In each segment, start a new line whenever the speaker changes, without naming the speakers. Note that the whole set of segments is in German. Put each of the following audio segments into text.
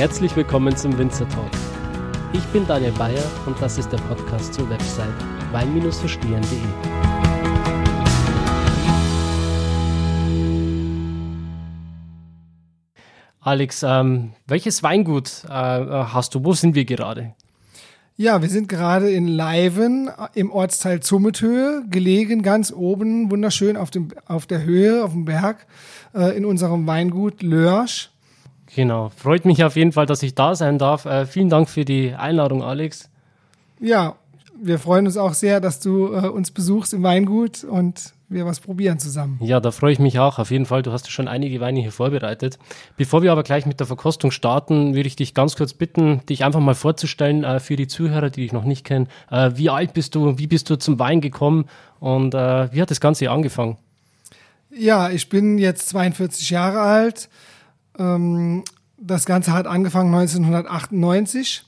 Herzlich willkommen zum Winzer Talk. Ich bin Daniel Bayer und das ist der Podcast zur Website wein-verstehen.de. Alex, ähm, welches Weingut äh, hast du? Wo sind wir gerade?
Ja, wir sind gerade in Leiven im Ortsteil Zummethöhe, gelegen ganz oben, wunderschön auf, dem, auf der Höhe, auf dem Berg, äh, in unserem Weingut Lörsch.
Genau, freut mich auf jeden Fall, dass ich da sein darf. Äh, vielen Dank für die Einladung, Alex.
Ja, wir freuen uns auch sehr, dass du äh, uns besuchst im Weingut und wir was probieren zusammen.
Ja, da freue ich mich auch. Auf jeden Fall, du hast schon einige Weine hier vorbereitet. Bevor wir aber gleich mit der Verkostung starten, würde ich dich ganz kurz bitten, dich einfach mal vorzustellen äh, für die Zuhörer, die dich noch nicht kennen. Äh, wie alt bist du? Wie bist du zum Wein gekommen? Und äh, wie hat das Ganze angefangen?
Ja, ich bin jetzt 42 Jahre alt. Ähm, das Ganze hat angefangen 1998.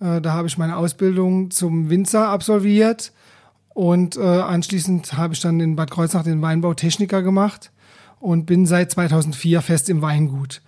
Äh, da habe ich meine Ausbildung zum Winzer absolviert und äh, anschließend habe ich dann in Bad Kreuznach den Weinbautechniker gemacht und bin seit 2004 fest im Weingut.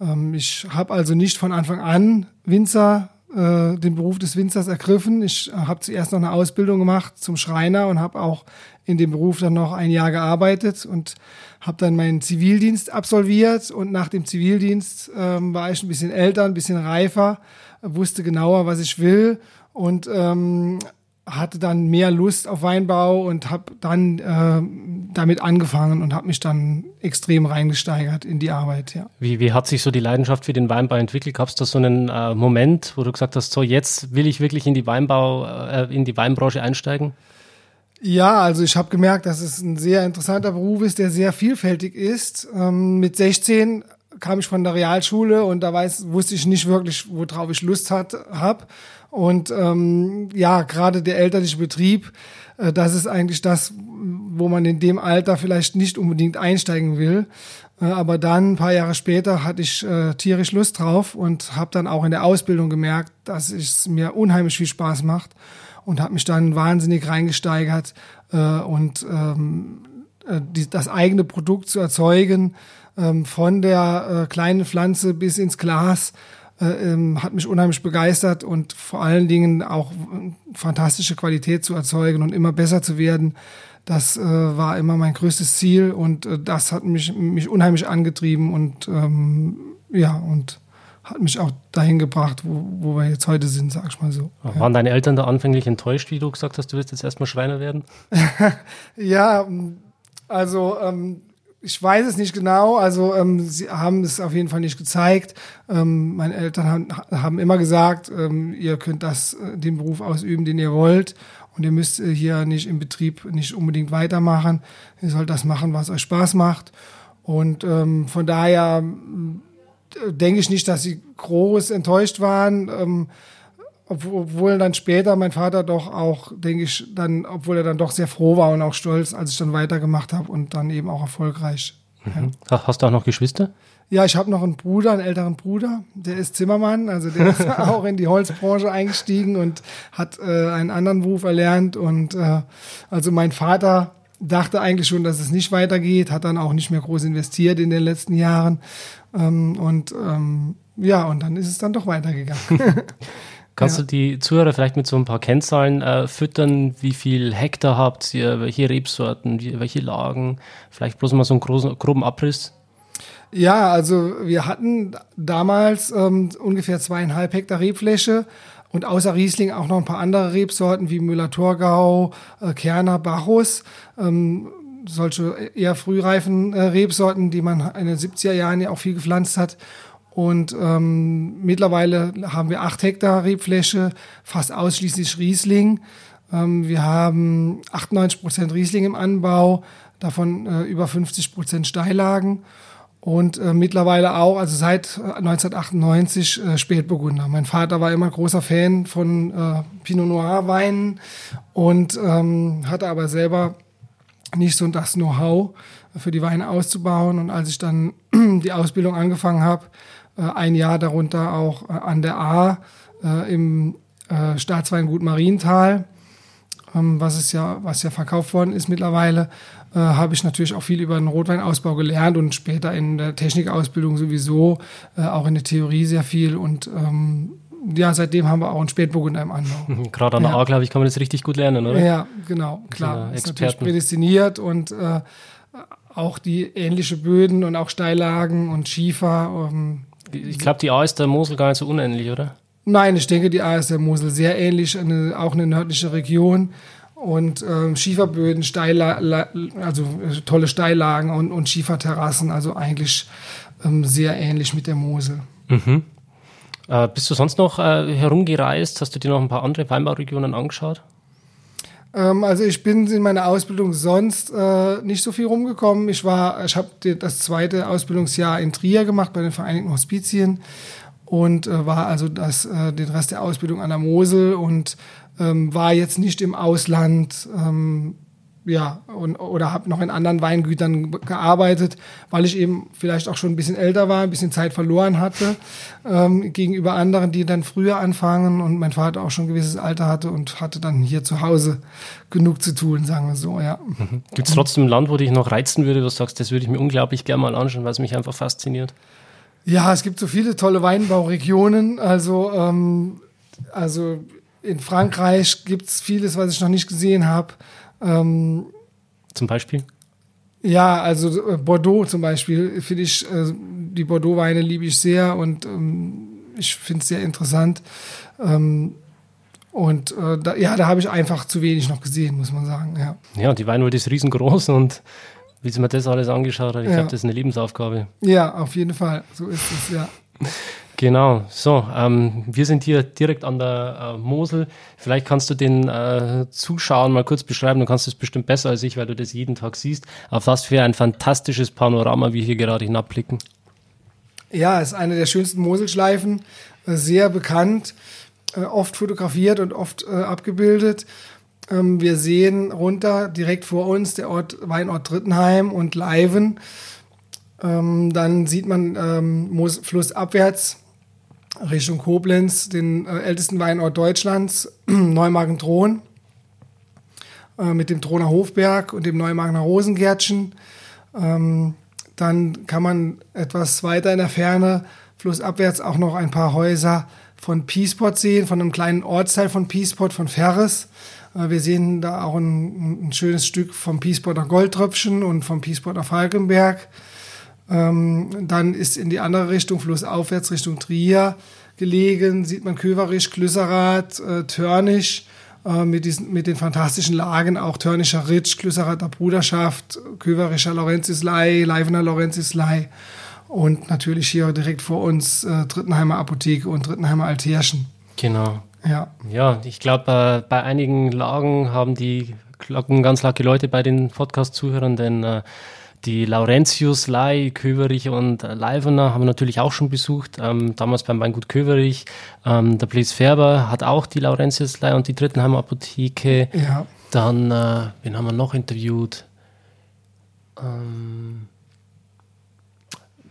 Ähm, ich habe also nicht von Anfang an Winzer, äh, den Beruf des Winzers ergriffen. Ich habe zuerst noch eine Ausbildung gemacht zum Schreiner und habe auch in dem Beruf dann noch ein Jahr gearbeitet und habe dann meinen Zivildienst absolviert und nach dem Zivildienst ähm, war ich ein bisschen älter, ein bisschen reifer, wusste genauer, was ich will und ähm, hatte dann mehr Lust auf Weinbau und habe dann äh, damit angefangen und habe mich dann extrem reingesteigert in die Arbeit. Ja.
Wie, wie hat sich so die Leidenschaft für den Weinbau entwickelt? Gab es da so einen äh, Moment, wo du gesagt hast, so jetzt will ich wirklich in die Weinbau, äh, in die Weinbranche einsteigen?
Ja, also ich habe gemerkt, dass es ein sehr interessanter Beruf ist, der sehr vielfältig ist. Ähm, mit 16 kam ich von der Realschule und da weiß, wusste ich nicht wirklich, worauf ich Lust hat, hab. Und ähm, ja, gerade der elterliche Betrieb, äh, das ist eigentlich das, wo man in dem Alter vielleicht nicht unbedingt einsteigen will. Äh, aber dann, ein paar Jahre später, hatte ich äh, tierisch Lust drauf und habe dann auch in der Ausbildung gemerkt, dass es mir unheimlich viel Spaß macht und habe mich dann wahnsinnig reingesteigert äh, und ähm, äh, die, das eigene Produkt zu erzeugen, ähm, von der äh, kleinen Pflanze bis ins Glas äh, ähm, hat mich unheimlich begeistert und vor allen Dingen auch äh, fantastische Qualität zu erzeugen und immer besser zu werden. Das äh, war immer mein größtes Ziel und äh, das hat mich, mich unheimlich angetrieben und ähm, ja, und hat mich auch dahin gebracht, wo, wo wir jetzt heute sind, sag ich mal so.
Waren deine Eltern da anfänglich enttäuscht, wie du gesagt hast, du willst jetzt erstmal Schreiner werden?
ja, also ähm, ich weiß es nicht genau, also ähm, sie haben es auf jeden Fall nicht gezeigt. Ähm, meine Eltern haben, haben immer gesagt, ähm, ihr könnt das, äh, den Beruf ausüben, den ihr wollt. Und ihr müsst äh, hier nicht im Betrieb nicht unbedingt weitermachen. Ihr sollt das machen, was euch Spaß macht. Und ähm, von daher denke ich nicht, dass sie groß enttäuscht waren. Ähm, obwohl dann später mein Vater doch auch, denke ich, dann, obwohl er dann doch sehr froh war und auch stolz, als ich dann weitergemacht habe und dann eben auch erfolgreich.
Mhm. Ja. Hast du auch noch Geschwister?
Ja, ich habe noch einen Bruder, einen älteren Bruder, der ist Zimmermann, also der ist auch in die Holzbranche eingestiegen und hat äh, einen anderen Beruf erlernt. Und äh, also mein Vater dachte eigentlich schon, dass es nicht weitergeht, hat dann auch nicht mehr groß investiert in den letzten Jahren. Ähm, und ähm, ja, und dann ist es dann doch weitergegangen.
Kannst ja. du die Zuhörer vielleicht mit so ein paar Kennzahlen äh, füttern? Wie viel Hektar habt ihr? Welche Rebsorten? Wie, welche Lagen? Vielleicht bloß mal so einen großen, groben Abriss?
Ja, also wir hatten damals ähm, ungefähr zweieinhalb Hektar Rebfläche und außer Riesling auch noch ein paar andere Rebsorten wie Müller-Thurgau, äh, Kerner, Bacchus. Ähm, solche eher frühreifen äh, Rebsorten, die man in den 70er Jahren ja auch viel gepflanzt hat. Und ähm, mittlerweile haben wir acht Hektar Rebfläche, fast ausschließlich Riesling. Ähm, wir haben 98 Prozent Riesling im Anbau, davon äh, über 50 Prozent Steillagen. Und äh, mittlerweile auch, also seit 1998 äh, Spätburgunder. Mein Vater war immer großer Fan von äh, Pinot Noir Weinen und ähm, hatte aber selber nicht so das Know-how für die Weine auszubauen. Und als ich dann die Ausbildung angefangen habe, äh, ein Jahr darunter auch äh, an der A äh, im Staatsweingut Marienthal, ähm, was es ja, was ja verkauft worden ist mittlerweile. äh, habe ich natürlich auch viel über den Rotweinausbau gelernt und später in der Technikausbildung sowieso, äh, auch in der Theorie sehr viel und ähm, ja, seitdem haben wir auch einen Spätburgunder im Anbau.
Gerade an der
Ja.
A, glaube ich, kann man das richtig gut lernen, oder?
Ja, genau, klar.
Ja,
ist natürlich prädestiniert und äh, auch die ähnliche Böden und auch Steillagen und Schiefer. Ähm,
Ich glaube, die A ist der Mosel gar nicht so unähnlich, oder?
nein, ich denke, die A ist der Mosel sehr ähnlich, eine, auch eine nördliche Region. Und ähm, Schieferböden, Steilla, la- also äh, tolle Steillagen und, und Schieferterrassen, also eigentlich ähm, sehr ähnlich mit der Mosel.
Äh, bist du sonst noch äh, herumgereist? Hast du dir noch ein paar andere Weinbauregionen angeschaut?
Ähm, also ich bin in meiner Ausbildung sonst äh, nicht so viel rumgekommen. Ich war, ich habe das zweite Ausbildungsjahr in Trier gemacht bei den Vereinigten Hospizien und äh, war also das, äh, den Rest der Ausbildung an der Mosel und ähm, war jetzt nicht im Ausland. Ähm, ja, und, oder habe noch in anderen Weingütern gearbeitet, weil ich eben vielleicht auch schon ein bisschen älter war, ein bisschen Zeit verloren hatte ähm, gegenüber anderen, die dann früher anfangen und mein Vater auch schon ein gewisses Alter hatte und hatte dann hier zu Hause genug zu tun, sagen wir so, ja.
Gibt es trotzdem ein Land, wo dich noch reizen würde, wo du sagst, das würde ich mir unglaublich gerne mal anschauen, weil es mich einfach fasziniert?
Ja, es gibt so viele tolle Weinbauregionen. Also, ähm, also in Frankreich gibt's vieles, was ich noch nicht gesehen habe. Ähm,
Zum Beispiel?
ja, also äh, Bordeaux zum Beispiel finde ich, äh, die Bordeaux-Weine liebe ich sehr und ähm, ich finde es sehr interessant. Ähm, und äh, da, ja, da habe ich einfach zu wenig noch gesehen, muss man sagen. Ja,
Ja, die Weinwelt ist riesengroß und wie sie mir das alles angeschaut hat, ich
Ja.
glaube, das ist eine Lebensaufgabe.
ja auf jeden Fall. So ist es, ja.
Genau, so, ähm, wir sind hier direkt an der äh, Mosel. Vielleicht kannst du den äh, Zuschauern mal kurz beschreiben, du kannst es bestimmt besser als ich, weil du das jeden Tag siehst, auf was für ein fantastisches Panorama wir hier gerade hinabblicken.
Ja, ist eine der schönsten Moselschleifen, äh, sehr bekannt, äh, oft fotografiert und oft äh, abgebildet. Ähm, wir sehen runter direkt vor uns der Ort Weinort Drittenheim und Leiven. Ähm, dann sieht man ähm, flussabwärts Richtung Koblenz den äh, ältesten Weinort Deutschlands, Neumagen-Thron, äh, mit dem Throner Hofberg und dem Neumagener Rosengärtchen. Ähm, dann kann man etwas weiter in der Ferne, flussabwärts, auch noch ein paar Häuser von Peaceport sehen, von einem kleinen Ortsteil von Peaceport, von Ferris. Äh, Wir sehen da auch ein, ein schönes Stück vom Peaceporter Goldtröpfchen und vom Peaceporter Falkenberg. Ähm, dann ist in die andere Richtung, flussaufwärts Richtung Trier gelegen, sieht man Köverisch, Klüsserath, äh, Törnisch äh, mit, diesen, mit den fantastischen Lagen, auch Törnischer Ritsch, Klüsserather Bruderschaft, Köverischer Laurentiuslei, Leivener Laurentiuslei und natürlich hier direkt vor uns äh, Drittenheimer Apotheke und Drittenheimer Altärchen.
Genau.
Ja,
Ja, ich glaube, äh, bei einigen Lagen haben die Glocken ganz lucky Leute bei den Podcast-Zuhörern, denn äh, die Laurentius, Lai, Köverich und äh, Leivener haben wir natürlich auch schon besucht. Ähm, damals beim Weingut Köverich. Ähm, der Blaise Färber hat auch die Laurentius, Lai und die Drittenheimer Apotheke.
ja,
Dann, äh, wen haben wir noch interviewt? Ähm,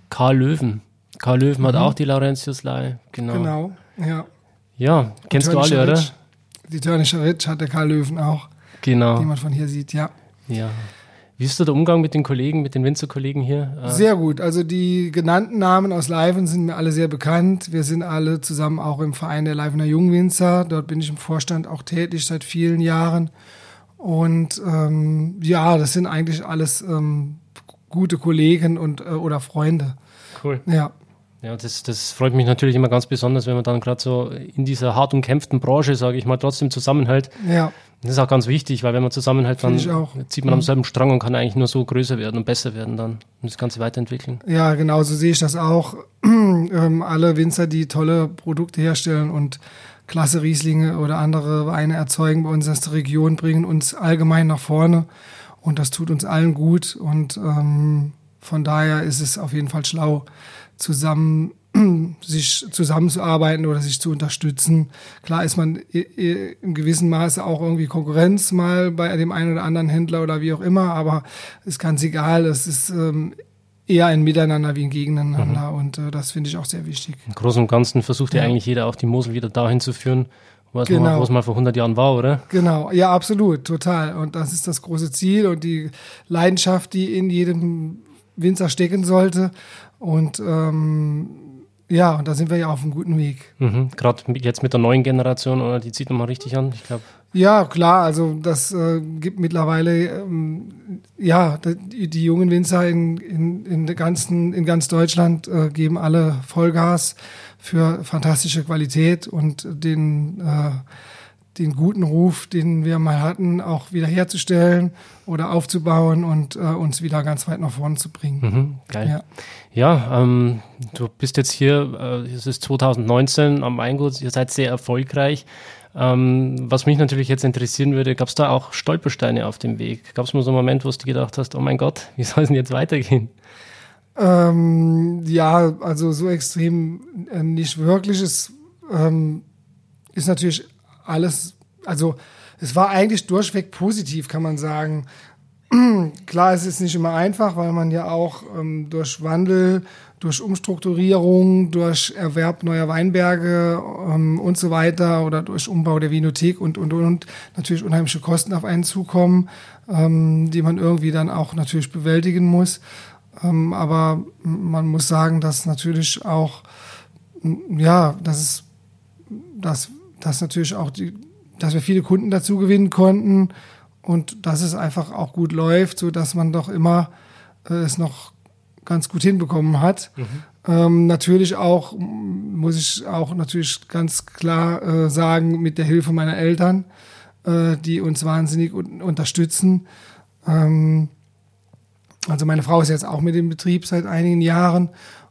Karl Löwen. Karl Löwen hat auch die Laurentius, Lai. Genau.
genau. Ja.
Ja, kennst du alle, oder?
Ritsch. Die Törnischer Ritsch hat der Karl Löwen auch,
Genau.
den man von hier sieht, ja.
Ja. Wie ist so der Umgang mit den Kollegen, mit den Winzerkollegen hier? Äh,
Sehr gut. Also die genannten Namen aus Leiven sind mir alle sehr bekannt. Wir sind alle zusammen auch im Verein der Leivener Jungwinzer. Dort bin ich im Vorstand auch tätig seit vielen Jahren. Und ähm, ja, das sind eigentlich alles ähm, gute Kollegen und äh, oder Freunde.
cool.
Ja.
Ja, das, das freut mich natürlich immer ganz besonders, wenn man dann gerade so in dieser hart umkämpften Branche, sage ich mal, trotzdem zusammenhält.
Ja,
Das ist auch ganz wichtig, weil wenn man zusammenhält, dann.
Mhm.
zieht man am selben Strang und kann eigentlich nur so größer werden und besser werden dann und das Ganze weiterentwickeln.
ja, genau so sehe ich das auch. ähm, alle Winzer, die tolle Produkte herstellen und klasse Rieslinge oder andere Weine erzeugen bei uns aus der Region, bringen uns allgemein nach vorne. Und das tut uns allen gut. Und ähm, von daher ist es auf jeden Fall schlau, zusammen sich zusammenzuarbeiten oder sich zu unterstützen. Klar ist man i- i- im gewissen Maße auch irgendwie Konkurrenz mal bei dem einen oder anderen Händler oder wie auch immer, aber ist ganz egal. Es ist ähm, eher ein Miteinander wie ein Gegeneinander und äh, das finde ich auch sehr wichtig.
Im Großen und Ganzen versucht ja,
Ja.
eigentlich jeder auch die Mosel wieder dahin zu führen, was,
Genau.
mal, was mal vor 100 Jahren war, oder?
Genau, ja, absolut, total. Und das ist das große Ziel und die Leidenschaft, die in jedem Winzer stecken sollte. Und ähm, ja, und da sind wir ja auf einem guten Weg.
Mhm. Gerade jetzt mit der neuen Generation, oder? Die zieht nochmal richtig an. Ich glaube,
Ja, klar, also das äh, gibt mittlerweile, ähm, ja, die, die jungen Winzer in, in, in, der ganzen, in ganz Deutschland äh, geben alle Vollgas für fantastische Qualität und den, äh, den guten Ruf, den wir mal hatten, auch wiederherzustellen oder aufzubauen und äh, uns wieder ganz weit nach vorne zu bringen.
mhm. geil.
Ja.
Ja, ähm, du bist jetzt hier, äh, es ist 2019 am Weingut, ihr seid sehr erfolgreich. Ähm, was mich natürlich jetzt interessieren würde, gab es da auch Stolpersteine auf dem Weg? Gab es mal so einen Moment, wo du gedacht hast, oh mein Gott, wie soll es denn jetzt weitergehen?
Ähm, ja, also so extrem äh, nicht wirklich. Es ähm, ist natürlich alles, also es war eigentlich durchweg positiv, kann man sagen. Klar, es ist nicht immer einfach, weil man ja auch ähm, durch Wandel, durch Umstrukturierung, durch Erwerb neuer Weinberge ähm, und so weiter oder durch Umbau der Vinothek und, und, und natürlich unheimliche Kosten auf einen zukommen, ähm, die man irgendwie dann auch natürlich bewältigen muss. Ähm, aber man muss sagen, dass natürlich auch, ja, dass es, dass, dass natürlich auch die, dass wir viele Kunden dazu gewinnen konnten und dass es einfach auch gut läuft, so dass man doch immer äh, es noch ganz gut hinbekommen hat. Ähm, natürlich auch, muss ich auch natürlich ganz klar äh, sagen, mit der Hilfe meiner Eltern, äh, die uns wahnsinnig un unterstützen. Ähm, also meine Frau ist jetzt auch mit dem Betrieb seit einigen Jahren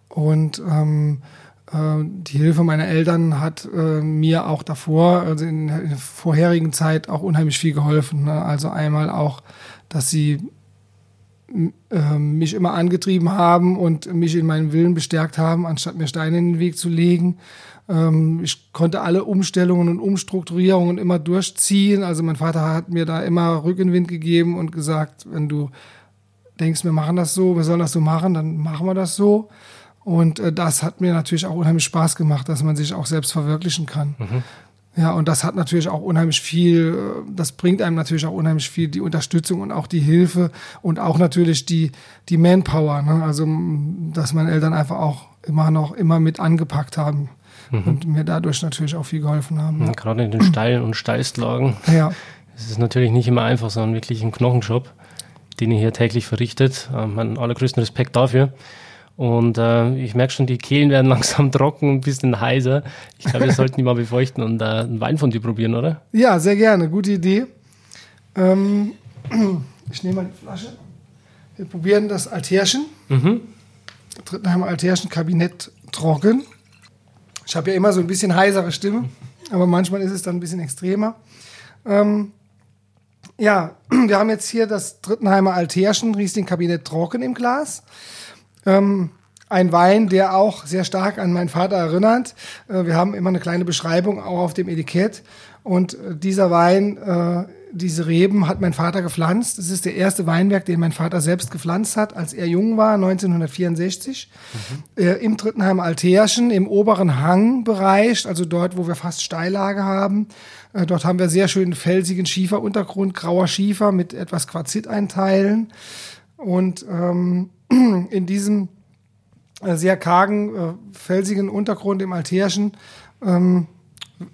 und ähm, äh, die Hilfe meiner Eltern hat äh, mir auch davor, also in der vorherigen Zeit auch unheimlich viel geholfen. Ne? Also einmal auch, dass sie äh, mich immer angetrieben haben und mich in meinem Willen bestärkt haben, anstatt mir Steine in den Weg zu legen. Ähm, ich konnte alle Umstellungen und Umstrukturierungen immer durchziehen. Also mein Vater hat mir da immer Rückenwind gegeben und gesagt, wenn du denkst, wir machen das so, wir sollen das so machen, dann machen wir das so. Und äh, das hat mir natürlich auch unheimlich Spaß gemacht, dass man sich auch selbst verwirklichen kann. Ja, und das hat natürlich auch unheimlich viel, äh, das bringt einem natürlich auch unheimlich viel, die Unterstützung und auch die Hilfe und auch natürlich die, die Manpower. Ne? Also, dass meine Eltern einfach auch immer noch, immer mit angepackt haben und mir dadurch natürlich auch viel geholfen haben.
Und Gerade in den steilen und Steilslagen.
Ja.
Es ist natürlich nicht immer einfach, sondern wirklich ein Knochenjob, den ihr hier täglich verrichtet. Ähm, meinen allergrößten Respekt dafür. Und äh, ich merke schon, die Kehlen werden langsam trocken, ein bisschen heiser. Ich glaube, wir sollten die mal befeuchten und äh, einen Wein von dir probieren, oder?
Ja, sehr gerne. Gute Idee. Ähm, ich nehme mal die Flasche. Wir probieren das Altärchen.
Mhm.
Drittenheimer Altärchen Kabinett trocken. Ich habe ja immer so ein bisschen heisere Stimme, aber manchmal ist es dann ein bisschen extremer. Ähm, ja, wir haben jetzt hier das Drittenheimer Altärchen Riesling Kabinett trocken im Glas. Ähm, ein Wein, der auch sehr stark an meinen Vater erinnert. Äh, wir haben immer eine kleine Beschreibung auch auf dem Etikett. Und äh, dieser Wein, äh, diese Reben hat mein Vater gepflanzt. Es ist der erste Weinberg, den mein Vater selbst gepflanzt hat, als er jung war, 1964. Äh, Im Drittenheimer Altärchen, im oberen Hangbereich, also dort, wo wir fast Steillage haben. Äh, dort haben wir sehr schönen felsigen Schieferuntergrund, grauer Schiefer mit etwas Quarziteinteilen. Und ähm, in diesem äh, sehr kargen, äh, felsigen Untergrund im Altärchen ähm,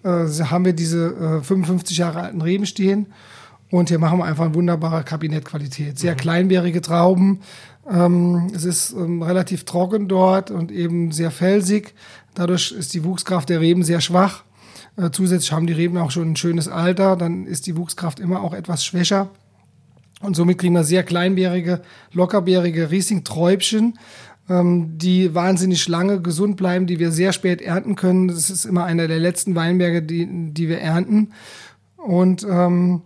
äh, haben wir diese äh, 55 Jahre alten Reben stehen. Und hier machen wir einfach eine wunderbare Kabinettqualität. Sehr kleinbärige Trauben. Ähm, es ist ähm, relativ trocken dort und eben sehr felsig. Dadurch ist die Wuchskraft der Reben sehr schwach. Äh, zusätzlich haben die Reben auch schon ein schönes Alter. Dann ist die Wuchskraft immer auch etwas schwächer. Und somit kriegen wir sehr kleinbärige, lockerbärige Riesling-Träubchen, ähm, die wahnsinnig lange gesund bleiben, die wir sehr spät ernten können. Das ist immer einer der letzten Weinberge, die, die wir ernten. Und ähm,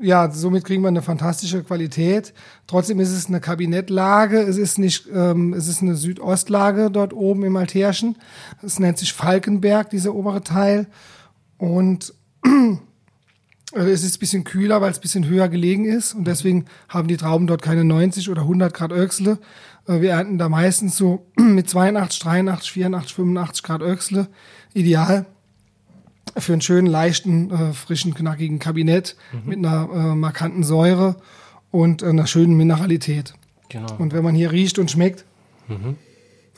ja, somit kriegen wir eine fantastische Qualität. Trotzdem ist es eine Kabinettlage. Es ist nicht, ähm, es ist eine Südostlage dort oben im Altärchen. Es nennt sich Falkenberg, dieser obere Teil. Und äh, es ist ein bisschen kühler, weil es ein bisschen höher gelegen ist. Und deswegen haben die Trauben dort keine 90 oder 100 Grad Öchsle. Äh, Wir ernten da meistens so mit 82, 83, 84, 85 Grad Öchsle. Ideal. für einen schönen, leichten, äh, frischen, knackigen Kabinett mit einer äh, markanten Säure und einer schönen Mineralität.
Genau.
Und wenn man hier riecht und schmeckt,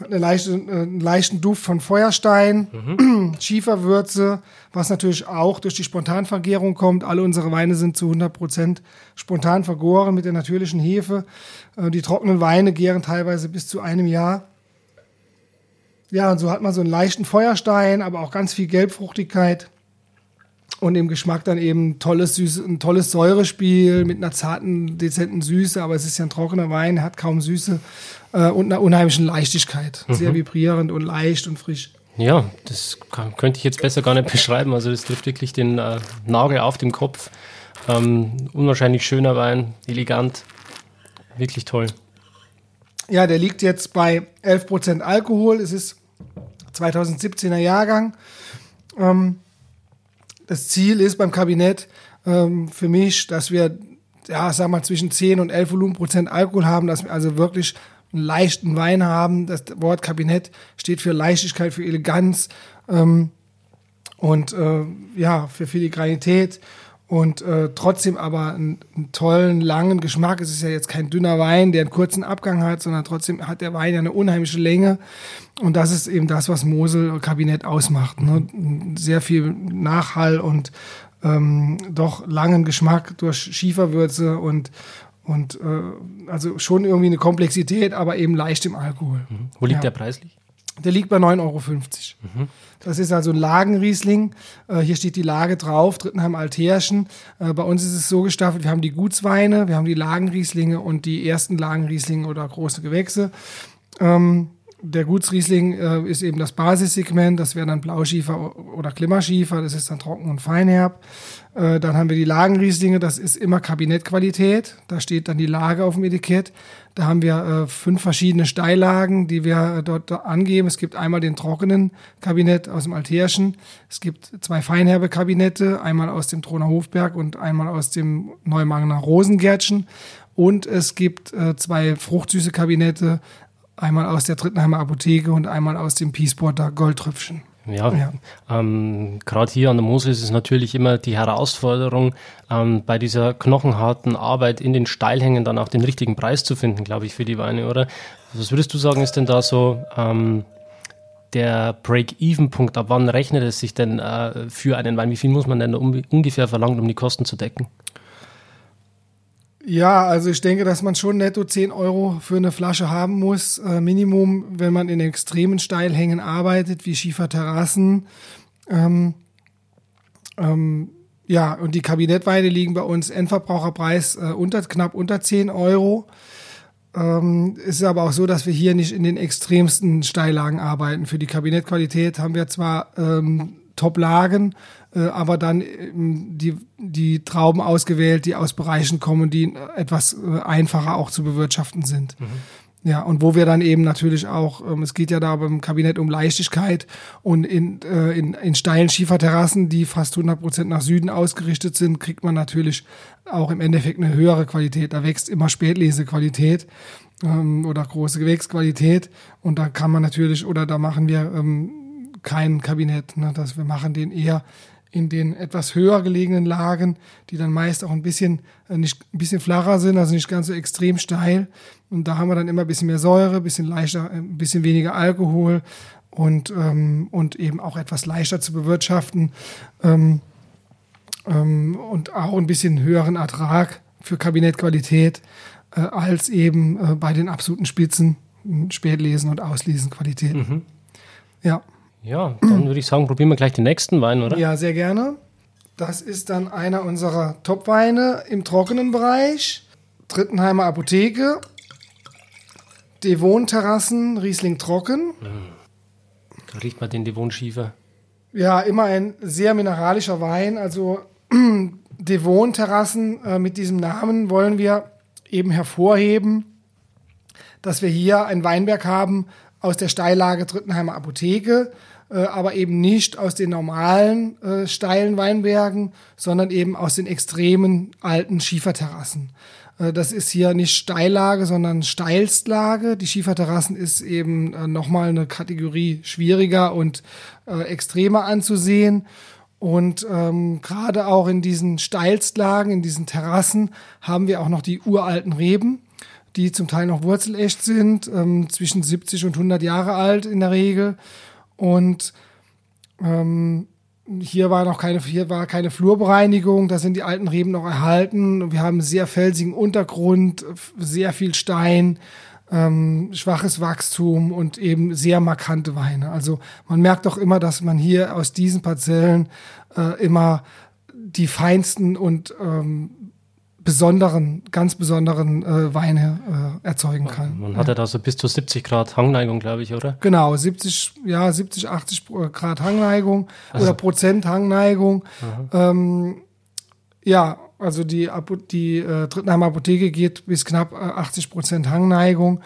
hat eine leichte, äh, einen leichten Duft von Feuerstein, Schieferwürze, was natürlich auch durch die Spontanvergärung kommt. Alle unsere Weine sind zu 100% spontan vergoren mit der natürlichen Hefe. Äh, die trockenen Weine gären teilweise bis zu einem Jahr. Ja, und so hat man so einen leichten Feuerstein, aber auch ganz viel Gelbfruchtigkeit. Und im Geschmack dann eben tolles, süße, ein tolles Säurespiel mit einer zarten, dezenten Süße, aber es ist ja ein trockener Wein, hat kaum Süße äh, und einer unheimlichen Leichtigkeit. Sehr vibrierend und leicht und frisch.
Ja, das kann, könnte ich jetzt besser gar nicht beschreiben. Also das trifft wirklich den äh, Nagel auf dem Kopf. Ähm, unwahrscheinlich schöner Wein, elegant, wirklich toll.
Ja, der liegt jetzt bei 11% Alkohol. Es ist 2017er Jahrgang. Ähm, das Ziel ist beim Kabinett ähm, für mich, dass wir, ja, sag mal, zwischen 10 und 11 Volumenprozent Alkohol haben, dass wir also wirklich einen leichten Wein haben. Das Wort Kabinett steht für Leichtigkeit, für Eleganz ähm, und äh, ja, für Filigranität und äh, trotzdem aber einen, einen tollen, langen Geschmack. Es ist ja jetzt kein dünner Wein, der einen kurzen Abgang hat, sondern trotzdem hat der Wein ja eine unheimliche Länge. Und das ist eben das, was Mosel Kabinett ausmacht. Ne? Sehr viel Nachhall und ähm, doch langen Geschmack durch Schieferwürze und und äh, also schon irgendwie eine Komplexität, aber eben leicht im Alkohol.
Wo liegt
Ja.
der preislich?
Der liegt bei 9,50 Euro. Das ist also ein Lagenriesling. Äh, hier steht die Lage drauf, Drittenheim Altherschen. Äh, bei uns ist es so gestaffelt, wir haben die Gutsweine, wir haben die Lagenrieslinge und die ersten Lagenrieslinge oder große Gewächse. Ähm, der Gutsriesling äh, ist eben das Basissegment, das wäre dann Blauschiefer oder Klimmerschiefer, das ist dann trocken und feinherb. Äh, dann haben wir die Lagenrieslinge, das ist immer Kabinettqualität, da steht dann die Lage auf dem Etikett. Da haben wir äh, fünf verschiedene Steillagen, die wir äh, dort angeben. Es gibt einmal den trockenen Kabinett aus dem Altherschen, es gibt zwei feinherbe Kabinette, einmal aus dem Troner Hofberg und einmal aus dem Neumangener Rosengärtchen. Und es gibt äh, zwei fruchtsüße Kabinette, einmal aus der Drittenheimer Apotheke und einmal aus dem Peaceporter Goldtröpfchen.
Ja,
Ja.
Ähm, gerade hier an der Mosel ist es natürlich immer die Herausforderung, ähm, bei dieser knochenharten Arbeit in den Steilhängen dann auch den richtigen Preis zu finden, glaube ich, für die Weine, oder? Was würdest du sagen, ist denn da so ähm, der Break-Even-Punkt? Ab wann rechnet es sich denn äh, für einen Wein? Wie viel muss man denn da ungefähr verlangen, um die Kosten zu decken?
Ja, also ich denke, dass man schon netto 10 Euro für eine Flasche haben muss. Äh, Minimum, wenn man in extremen Steilhängen arbeitet, wie Schieferterrassen. Ähm, ähm, ja, und die Kabinettweine liegen bei uns Endverbraucherpreis äh, unter, knapp unter 10 Euro. Ähm, es ist aber auch so, dass wir hier nicht in den extremsten Steillagen arbeiten. Für die Kabinettqualität haben wir zwar ähm, Top-Lagen, aber dann ähm, die, die Trauben ausgewählt, die aus Bereichen kommen, die äh, etwas äh, einfacher auch zu bewirtschaften sind. Ja, und wo wir dann eben natürlich auch, ähm, es geht ja da beim Kabinett um Leichtigkeit und in, äh, in, in steilen Schieferterrassen, die fast 100 Prozent nach Süden ausgerichtet sind, kriegt man natürlich auch im Endeffekt eine höhere Qualität. Da wächst immer Spätlesequalität ähm, oder große Gewächsqualität und da kann man natürlich, oder da machen wir ähm, kein Kabinett, ne, dass wir machen den eher in den etwas höher gelegenen Lagen, die dann meist auch ein bisschen äh, nicht ein bisschen flacher sind, also nicht ganz so extrem steil. Und da haben wir dann immer ein bisschen mehr Säure, ein bisschen leichter, ein bisschen weniger Alkohol und ähm, und eben auch etwas leichter zu bewirtschaften ähm, ähm, und auch ein bisschen höheren Ertrag für Kabinettqualität äh, als eben äh, bei den absoluten Spitzen Spätlesen und Auslesenqualität. Ja.
Ja, dann würde ich sagen, probieren wir gleich den nächsten Wein, oder?
Ja, sehr gerne. Das ist dann einer unserer Top-Weine im trockenen Bereich. Drittenheimer Apotheke. Devon Terrassen, Riesling trocken.
Da riecht man den Devon Schiefer.
Ja, immer ein sehr mineralischer Wein. Also Devon Terrassen äh, mit diesem Namen wollen wir eben hervorheben, dass wir hier ein Weinberg haben aus der Steillage Drittenheimer Apotheke, aber eben nicht aus den normalen äh, steilen Weinbergen, sondern eben aus den extremen alten Schieferterrassen. Äh, Das ist hier nicht Steillage, sondern Steilstlage. Die Schieferterrassen ist eben äh, nochmal eine Kategorie schwieriger und äh, extremer anzusehen. Und ähm, gerade auch in diesen Steilstlagen, in diesen Terrassen, haben wir auch noch die uralten Reben, die zum Teil noch wurzelecht sind, ähm, zwischen 70 und 100 Jahre alt in der Regel. Und ähm, hier war noch keine, hier war keine Flurbereinigung, da sind die alten Reben noch erhalten. Wir haben sehr felsigen Untergrund, sehr viel Stein, ähm, schwaches Wachstum und eben sehr markante Weine. Also man merkt doch immer, dass man hier aus diesen Parzellen äh, immer die feinsten und ähm, besonderen, ganz besonderen äh, Weine äh, erzeugen kann.
Man hat ja da so bis zu 70 Grad Hangneigung, glaube ich, oder?
Genau, 70, ja, 70, 80 Grad Hangneigung also. oder Prozent Hangneigung. Ähm, ja, also die, die äh, Trittenheimer Apotheke geht bis knapp 80 äh, Prozent Hangneigung.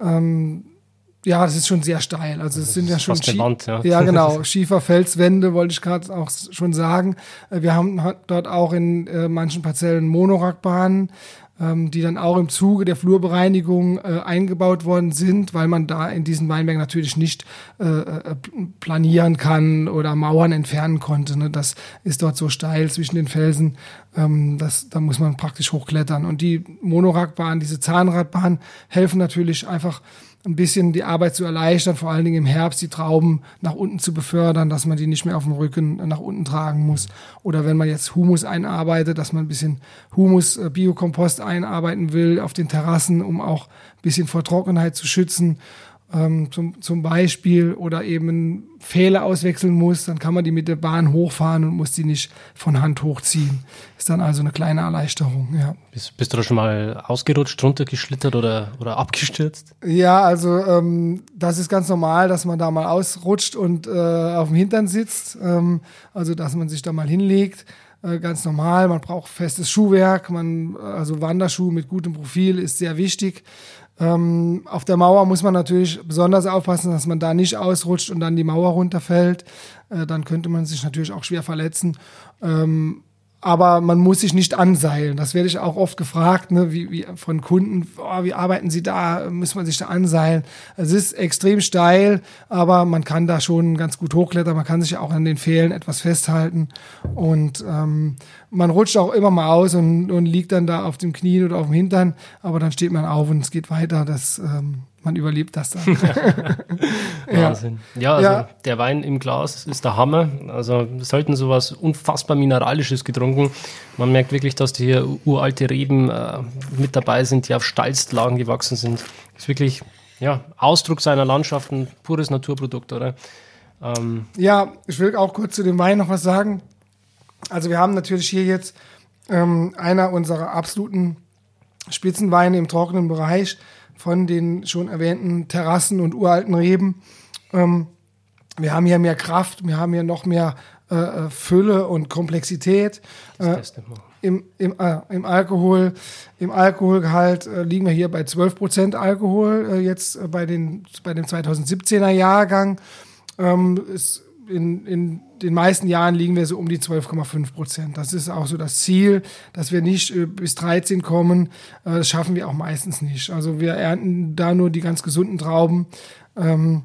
Ähm, ja, das ist schon sehr steil. Also es sind ja schon
Wand, ja.
ja genau Schieferfelswände wollte ich gerade auch schon sagen. Äh, wir haben dort auch in äh, manchen Parzellen Monorackbahnen, ähm, die dann auch im Zuge der Flurbereinigung äh, eingebaut worden sind, weil man da in diesen Weinbergen natürlich nicht äh, äh, planieren kann oder Mauern entfernen konnte. Ne? Das ist dort so steil zwischen den Felsen, ähm, das, da muss man praktisch hochklettern. Und die Monorackbahnen, diese Zahnradbahnen helfen natürlich einfach ein bisschen die Arbeit zu erleichtern, vor allen Dingen im Herbst die Trauben nach unten zu befördern, dass man die nicht mehr auf dem Rücken nach unten tragen muss. Oder wenn man jetzt Humus einarbeitet, dass man ein bisschen Humus, äh, Biokompost einarbeiten will auf den Terrassen, um auch ein bisschen vor Trockenheit zu schützen ähm, zum, zum Beispiel oder eben Fehler auswechseln muss, dann kann man die mit der Bahn hochfahren und muss die nicht von Hand hochziehen. Ist dann also eine kleine Erleichterung, ja.
Bist, bist du da schon mal ausgerutscht, runtergeschlittert oder, oder abgestürzt?
Ja, also ähm, das ist ganz normal, dass man da mal ausrutscht und äh, auf dem Hintern sitzt. Ähm, also dass man sich da mal hinlegt äh, ganz normal. Man braucht festes Schuhwerk, man, also Wanderschuh mit gutem Profil ist sehr wichtig. Ähm, auf der Mauer muss man natürlich besonders aufpassen, dass man da nicht ausrutscht und dann die Mauer runterfällt. Äh, dann könnte man sich natürlich auch schwer verletzen. Ähm, aber man muss sich nicht anseilen. Das werde ich auch oft gefragt, ne, wie, wie von Kunden, oh, wie arbeiten Sie da, muss man sich da anseilen. Es ist extrem steil, aber man kann da schon ganz gut hochklettern, man kann sich auch an den Pfählen etwas festhalten und ähm, man rutscht auch immer mal aus und, und liegt dann da auf dem Knien oder auf dem Hintern, aber dann steht man auf und es geht weiter. Das ähm, man überlebt das dann.
Wahnsinn. Ja, also ja. der Wein im Glas ist der Hammer. Also wir sollten sowas unfassbar Mineralisches getrunken. Man merkt wirklich, dass hier uralte Reben äh, mit dabei sind, die auf Steilstlagen gewachsen sind. Ist wirklich ja, Ausdruck seiner Landschaft, ein pures Naturprodukt, oder?
Ähm. Ja, ich will auch kurz zu dem Wein noch was sagen. Also wir haben natürlich hier jetzt ähm, einer unserer absoluten Spitzenweine im trockenen Bereich von den schon erwähnten Terrassen und uralten Reben. Ähm, wir haben hier mehr Kraft, wir haben hier noch mehr äh, äh Fülle und Komplexität. Äh, im, im, äh, Im Alkohol, im Alkoholgehalt äh, liegen wir hier bei 12 Prozent Alkohol, äh, jetzt bei, den, bei dem 2017er Jahrgang. Ähm, ist in, in den meisten Jahren liegen wir so um die 12,5 Prozent. Das ist auch so das Ziel, dass wir nicht äh, bis 13 kommen. Äh, das schaffen wir auch meistens nicht. Also wir ernten da nur die ganz gesunden Trauben. Ähm,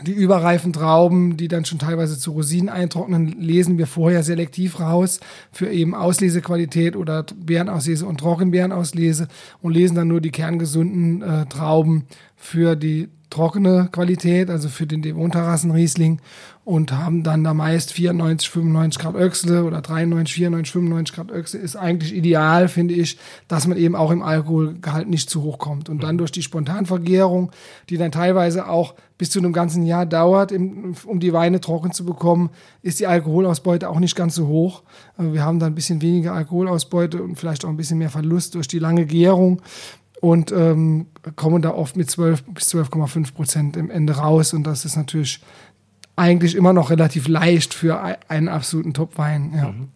die überreifen Trauben, die dann schon teilweise zu Rosinen eintrocknen, lesen wir vorher selektiv raus für eben Auslesequalität oder Beerenauslese und Trockenbeerenauslese und lesen dann nur die kerngesunden äh, Trauben für die trockene Qualität, also für den Devon-Terrassen Riesling und haben dann da meist 94, 95 Grad Öchsle oder 93, 94, 95 Grad Öchsle ist eigentlich ideal, finde ich, dass man eben auch im Alkoholgehalt nicht zu hoch kommt. Und dann mhm. durch die Spontanvergärung, die dann teilweise auch bis zu einem ganzen Jahr dauert, um die Weine trocken zu bekommen, ist die Alkoholausbeute auch nicht ganz so hoch. Also wir haben dann ein bisschen weniger Alkoholausbeute und vielleicht auch ein bisschen mehr Verlust durch die lange Gärung und ähm, kommen da oft mit 12 bis 12,5 Prozent im Ende raus. Und das ist natürlich eigentlich immer noch relativ leicht für einen absoluten Top-Wein. Ja. Mhm.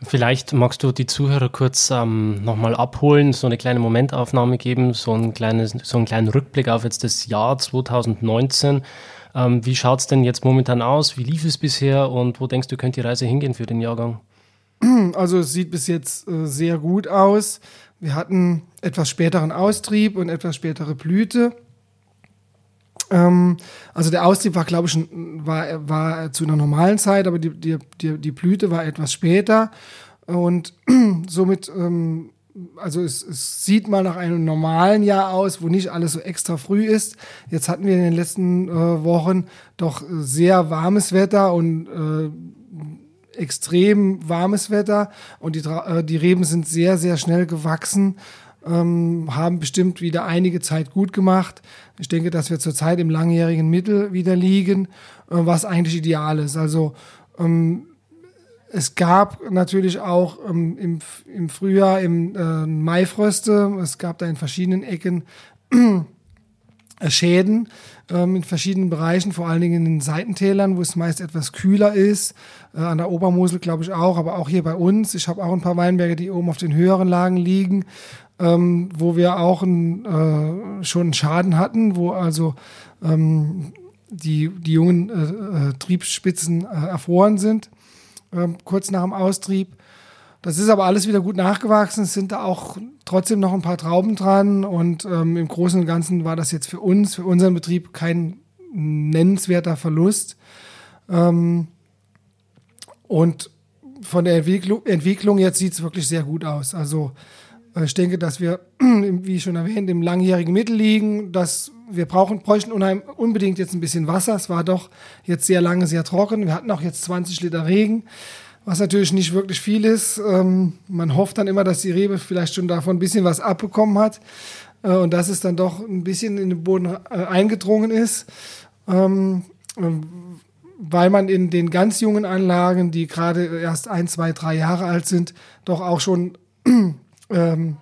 Vielleicht magst du die Zuhörer kurz ähm, nochmal abholen, so eine kleine Momentaufnahme geben, so, ein kleines, so einen kleinen Rückblick auf jetzt das Jahr 2019. Ähm, wie schaut es denn jetzt momentan aus? Wie lief es bisher und wo denkst du, könnte die Reise hingehen für den Jahrgang?
Also es sieht bis jetzt äh, sehr gut aus. Wir hatten etwas späteren Austrieb und etwas spätere Blüte. Ähm, also der Austrieb war, glaube ich, war, war zu einer normalen Zeit, aber die, die, die, die Blüte war etwas später. Und somit, ähm, also es, es sieht mal nach einem normalen Jahr aus, wo nicht alles so extra früh ist. Jetzt hatten wir in den letzten äh, Wochen doch sehr warmes Wetter und äh, extrem warmes Wetter und die, äh, die Reben sind sehr, sehr schnell gewachsen ähm, haben bestimmt wieder einige Zeit gut gemacht. Ich denke, dass wir zurzeit im langjährigen Mittel wieder liegen, äh, was eigentlich ideal ist. Also ähm, es gab natürlich auch ähm, im, im Frühjahr im äh, Maifröste, es gab da in verschiedenen Ecken äh, Schäden ähm, in verschiedenen Bereichen, vor allen Dingen in den Seitentälern, wo es meist etwas kühler ist. Äh, an der Obermosel glaube ich auch, aber auch hier bei uns. Ich habe auch ein paar Weinberge, die oben auf den höheren Lagen liegen ähm, wo wir auch ein, äh, schon einen Schaden hatten, wo also ähm, die, die jungen äh, äh, Triebspitzen äh, erfroren sind, ähm, kurz nach dem Austrieb. Das ist aber alles wieder gut nachgewachsen. Es sind da auch trotzdem noch ein paar Trauben dran und ähm, im Großen und Ganzen war das jetzt für uns, für unseren Betrieb kein nennenswerter Verlust. Ähm, und von der Entwicklung, Entwicklung jetzt sieht es wirklich sehr gut aus. Also ich denke, dass wir, wie schon erwähnt, im langjährigen Mittel liegen, dass wir brauchen, bräuchten unbedingt jetzt ein bisschen Wasser. Es war doch jetzt sehr lange sehr trocken. Wir hatten auch jetzt 20 Liter Regen, was natürlich nicht wirklich viel ist. Ähm, man hofft dann immer, dass die Rebe vielleicht schon davon ein bisschen was abbekommen hat äh, und dass es dann doch ein bisschen in den Boden äh, eingedrungen ist. Ähm, weil man in den ganz jungen Anlagen, die gerade erst ein, zwei, drei Jahre alt sind, doch auch schon ähm,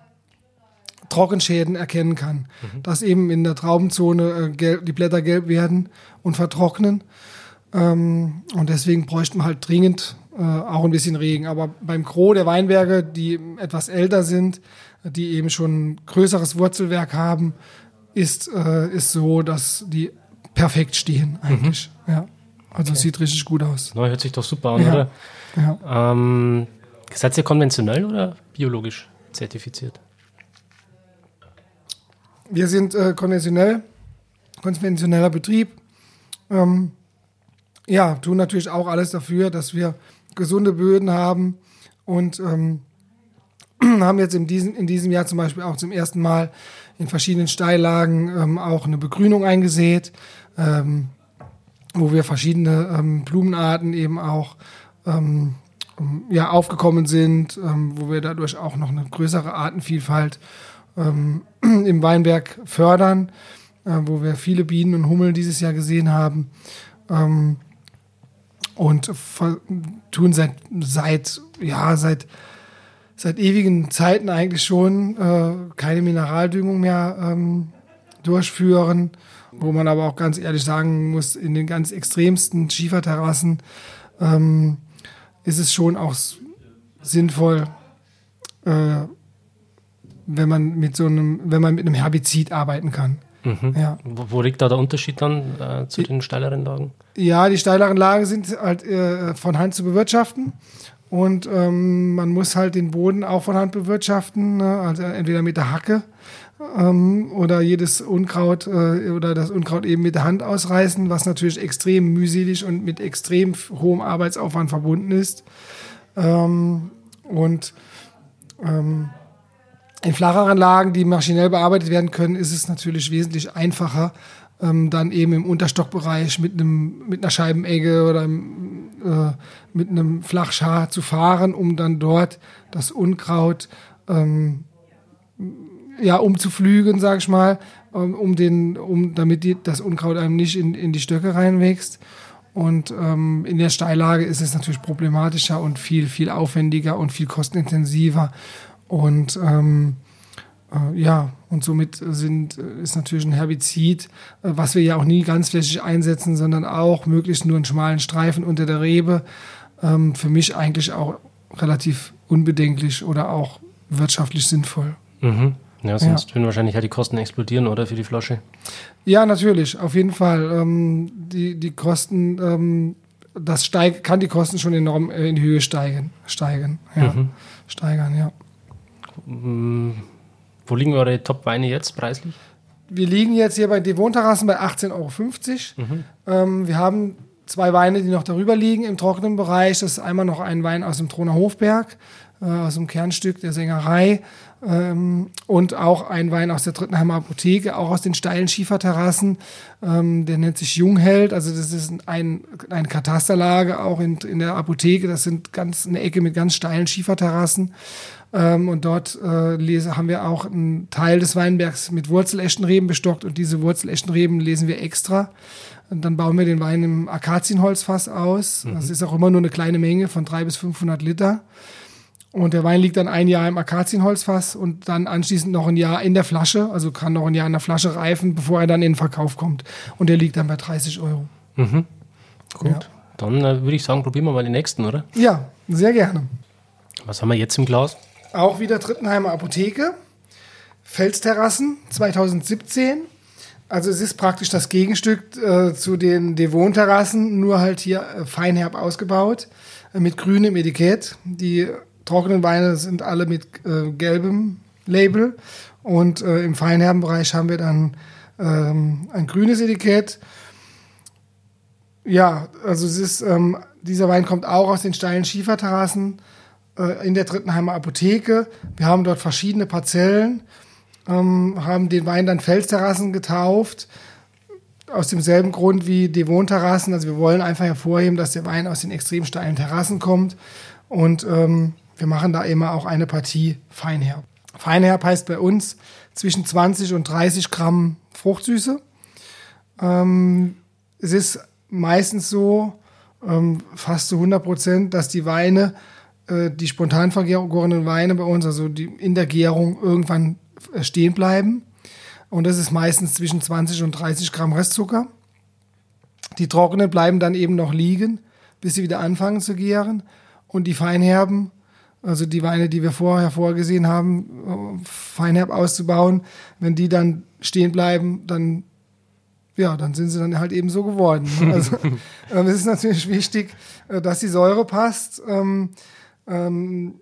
Trockenschäden erkennen kann. Mhm. Dass eben in der Traubenzone äh, gelb, die Blätter gelb werden und vertrocknen. Ähm, und deswegen bräuchten wir halt dringend äh, auch ein bisschen Regen. Aber beim Gros der Weinberge, die etwas älter sind, die eben schon ein größeres Wurzelwerk haben, ist, äh, ist so, dass die perfekt stehen eigentlich. Mhm. Ja. Also okay. sieht richtig gut aus.
Na, hört sich doch super an, ja. oder? Ja. Ähm, seid ihr konventionell oder biologisch? Zertifiziert?
Wir sind äh, konventionell, konventioneller Betrieb. Ähm, ja, tun natürlich auch alles dafür, dass wir gesunde Böden haben und ähm, haben jetzt in diesem, in diesem Jahr zum Beispiel auch zum ersten Mal in verschiedenen Steillagen ähm, auch eine Begrünung eingesät, ähm, wo wir verschiedene ähm, Blumenarten eben auch ähm, ja, aufgekommen sind, ähm, wo wir dadurch auch noch eine größere Artenvielfalt ähm, im Weinberg fördern, äh, wo wir viele Bienen und Hummeln dieses Jahr gesehen haben. Ähm, und tun seit, seit, ja, seit, seit ewigen Zeiten eigentlich schon äh, keine Mineraldüngung mehr ähm, durchführen, wo man aber auch ganz ehrlich sagen muss, in den ganz extremsten Schieferterrassen ähm, ist es schon auch sinnvoll, äh, wenn man mit so einem, wenn man mit einem Herbizid arbeiten kann.
Mhm. Ja. Wo, liegt da der Unterschied dann äh, zu den steileren Lagen?
Ja, die steileren Lagen sind halt äh, von Hand zu bewirtschaften. Und ähm, man muss halt den Boden auch von Hand bewirtschaften, ne? also entweder mit der Hacke ähm, oder jedes Unkraut äh, oder das Unkraut eben mit der Hand ausreißen, was natürlich extrem mühselig und mit extrem hohem Arbeitsaufwand verbunden ist. Ähm, und ähm, in flacheren Lagen, die maschinell bearbeitet werden können, ist es natürlich wesentlich einfacher, ähm, dann eben im Unterstockbereich mit einem mit einer Scheibenegge oder äh, mit einem Flachschar zu fahren, um dann dort das Unkraut ähm, ja, umzuflügen, sag ich mal, ähm, um den, um, damit die, das Unkraut einem nicht in, in die Stöcke reinwächst. Und ähm, in der Steillage ist es natürlich problematischer und viel, viel aufwendiger und viel kostenintensiver. Und ähm, äh, ja, und somit sind, ist natürlich ein Herbizid, äh, was wir ja auch nie ganzflächig einsetzen, sondern auch möglichst nur einen schmalen Streifen unter der Rebe. Ähm, für mich eigentlich auch relativ unbedenklich oder auch wirtschaftlich sinnvoll.
Mhm. Ja, sonst ja. würden wahrscheinlich halt die Kosten explodieren, oder, für die Flasche?
Ja, natürlich, auf jeden Fall. Ähm, die, die Kosten, ähm, das steig, kann die Kosten schon enorm äh, in die Höhe steigen, steigen, ja. Mhm. steigern, ja.
Wo liegen eure Top-Weine jetzt preislich?
wir liegen jetzt hier bei Devon-Terrassen bei 18,50 Euro.
Mhm.
Ähm, wir haben zwei Weine, die noch darüber liegen im trockenen Bereich. Das ist einmal noch ein Wein aus dem Troner Hofberg, äh, aus dem Kernstück der Sängerei. Ähm, und auch ein Wein aus der Drittenheimer Apotheke, auch aus den steilen Schieferterrassen. Ähm, der nennt sich Jungheld. Also das ist ein, eine Katasterlage auch in, in der Apotheke. Das sind ganz eine Ecke mit ganz steilen Schieferterrassen. Ähm, und dort äh, lese, haben wir auch einen Teil des Weinbergs mit Wurzeleschenreben bestockt. Und diese Wurzeleschenreben lesen wir extra. Und dann bauen wir den Wein im Akazienholzfass aus.
Mhm.
Das ist auch immer nur eine kleine Menge von 300 bis 500 Liter. Und der Wein liegt dann ein Jahr im Akazienholzfass und dann anschließend noch ein Jahr in der Flasche. Also kann noch ein Jahr in der Flasche reifen, bevor er dann in den Verkauf kommt. Und der liegt dann bei 30 Euro.
Mhm. Gut.
Ja.
Dann äh, würde ich sagen, probieren wir mal den nächsten, oder?
Ja, sehr gerne.
Was haben wir jetzt im Glas?
Auch wieder Drittenheimer Apotheke. Felsterrassen 2017. Also es ist praktisch das Gegenstück äh, zu den Devon-Terrassen, nur halt hier äh, feinherb ausgebaut, äh, mit grünem Etikett. Die trockenen Weine sind alle mit äh, gelbem Label. Und äh, im feinherben Bereich haben wir dann ähm, ein grünes Etikett. Ja, also es ist, ähm, dieser Wein kommt auch aus den steilen Schieferterrassen äh, in der Drittenheimer Apotheke. Wir haben dort verschiedene Parzellen, ähm, haben den Wein dann Felsterrassen getauft. Aus demselben Grund wie Devon-Terrassen. Also wir wollen einfach hervorheben, dass der Wein aus den extrem steilen Terrassen kommt. Und ähm, wir machen da immer auch eine Partie Feinherb. Feinherb heißt bei uns zwischen 20 und 30 Gramm Fruchtsüße. Ähm, es ist meistens so, ähm, fast zu 100 Prozent, dass die Weine, äh, die spontan vergorenen Weine bei uns, also die in der Gärung irgendwann äh, stehen bleiben. Und das ist meistens zwischen 20 und 30 Gramm Restzucker. Die trockenen bleiben dann eben noch liegen, bis sie wieder anfangen zu gären. Und die Feinherben, also die Weine, die wir vorher vorgesehen haben, äh, feinherb auszubauen, wenn die dann stehen bleiben, dann ja, dann sind sie dann halt eben so geworden. Also ähm, es ist natürlich wichtig, äh, dass die Säure passt. Ähm, ähm,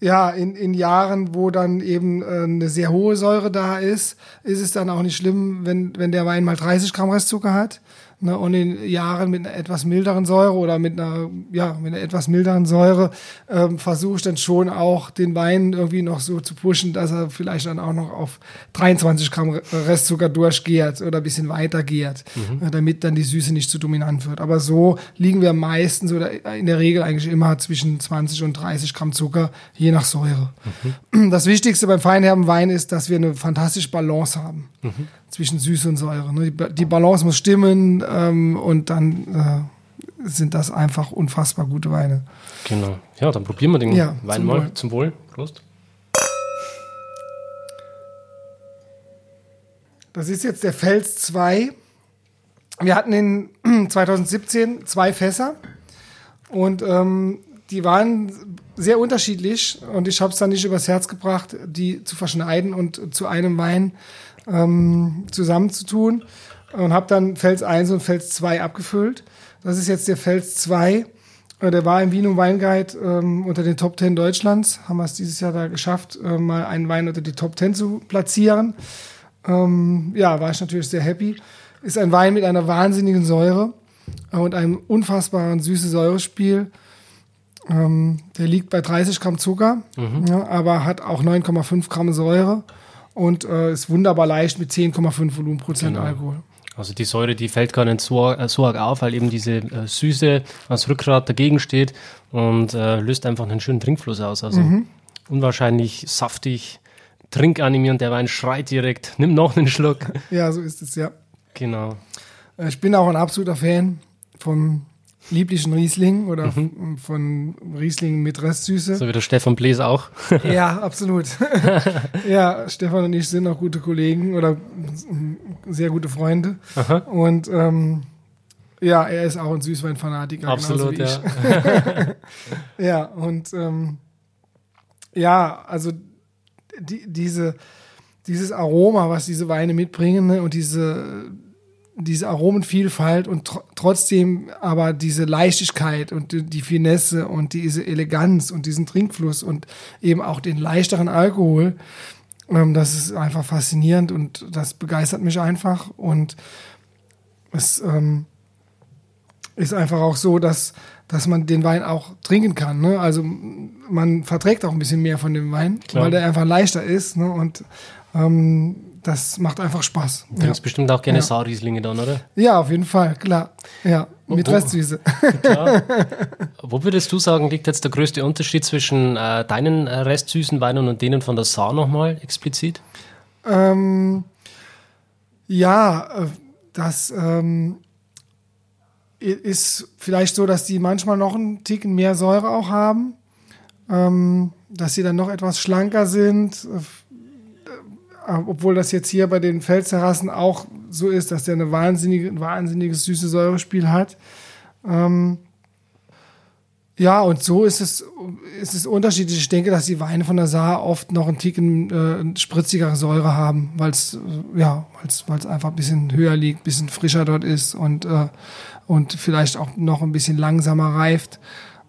ja, in, in Jahren, wo dann eben äh, eine sehr hohe Säure da ist, ist es dann auch nicht schlimm, wenn, wenn der Wein mal 30 Gramm Restzucker hat. Ne, und in Jahren mit einer etwas milderen Säure oder mit einer, ja, mit einer etwas milderen Säure ähm, versuche ich dann schon auch den Wein irgendwie noch so zu pushen, dass er vielleicht dann auch noch auf 23 Gramm Restzucker durchgärt oder ein bisschen weiter gärt, äh, damit dann die Süße nicht zu dominant wird. Aber so liegen wir meistens oder in der Regel eigentlich immer zwischen 20 und 30 Gramm Zucker, je nach Säure. Das Wichtigste beim feinherben Wein ist, dass wir eine fantastische Balance haben zwischen Süße und Säure. ne? Die Die Balance muss stimmen ähm, und dann äh, sind das einfach unfassbar gute Weine.
Genau. Ja, dann probieren wir den
Ja,
Wein
zum
mal.
Wohl.
Zum Wohl. Prost.
Das ist jetzt der Fels 2. Wir hatten in 2017 zwei Fässer und ähm, die waren sehr unterschiedlich und ich habe es dann nicht übers Herz gebracht, die zu verschneiden und zu einem Wein ähm, zusammenzutun und habe dann Fels 1 und Fels 2 abgefüllt. Das ist jetzt der Fels 2. Äh, Der war im Vino Weinguide ähm, unter den Top 10 Deutschlands. Haben wir es dieses Jahr da geschafft, äh, mal einen Wein unter die Top 10 zu platzieren. Ähm, ja, war ich natürlich sehr happy. Ist ein Wein mit einer wahnsinnigen Säure und einem unfassbaren süße Säurespiel. Ähm, der liegt bei 30 Gramm Zucker, ja, aber hat auch 9,5 Gramm Säure und äh, ist wunderbar leicht mit 10,5 Volumenprozent
Genau.
Alkohol.
Also die Säure, die fällt gar nicht so, äh, so arg auf, weil eben diese äh, Süße als Rückgrat dagegen steht und äh, löst einfach einen schönen Trinkfluss aus. Also
Mhm.
unwahrscheinlich saftig, trinkanimierend, der Wein schreit direkt, nimm noch einen Schluck.
Ja, so ist es, ja.
genau.
Äh, Ich bin auch ein absoluter Fan vom lieblichen Riesling oder f- von Riesling mit Restsüße.
So wie der Stefan Bläs auch.
Ja, absolut. ja, Stefan und ich sind auch gute Kollegen oder sehr gute Freunde. Und ähm, ja, er ist auch ein Süßweinfanatiker.
Absolut,
genauso wie
ja.
Ja, und ähm, ja, also die, diese, dieses Aroma, was diese Weine mitbringen ne, und diese, diese Aromenvielfalt und tr trotzdem aber diese Leichtigkeit und die, die Finesse und diese Eleganz und diesen Trinkfluss und eben auch den leichteren Alkohol, Ähm, das ist einfach faszinierend und das begeistert mich einfach. Und es ähm, ist einfach auch so, dass, dass man den Wein auch trinken kann. Ne? Also man verträgt auch ein bisschen mehr von dem Wein,
Klar.
weil der einfach leichter ist. Ne? Und ähm, das macht einfach Spaß.
Du trinkst
Ja.
bestimmt auch gerne
Ja.
Saarrieslinge dann, oder?
ja, auf jeden Fall, klar. Ja, mit
Wo-
Restsüße.
Klar. Wo würdest du sagen, liegt jetzt der größte Unterschied zwischen äh, deinen äh, restsüßen Weinen und denen von der Saar nochmal explizit?
Ähm, ja, äh, das ähm, ist vielleicht so, dass die manchmal noch einen Ticken mehr Säure auch haben, ähm, dass sie dann noch etwas schlanker sind, äh, obwohl das jetzt hier bei den Felsterrassen auch so ist, dass der eine wahnsinnige, ein wahnsinniges süße Säurespiel hat. Ähm, ja, und so ist es, ist es unterschiedlich. Ich denke, dass die Weine von der Saar oft noch einen Ticken äh, spritzigere Säure haben, weil es äh, ja, weil's, weil's einfach ein bisschen höher liegt, ein bisschen frischer dort ist und, äh, und vielleicht auch noch ein bisschen langsamer reift.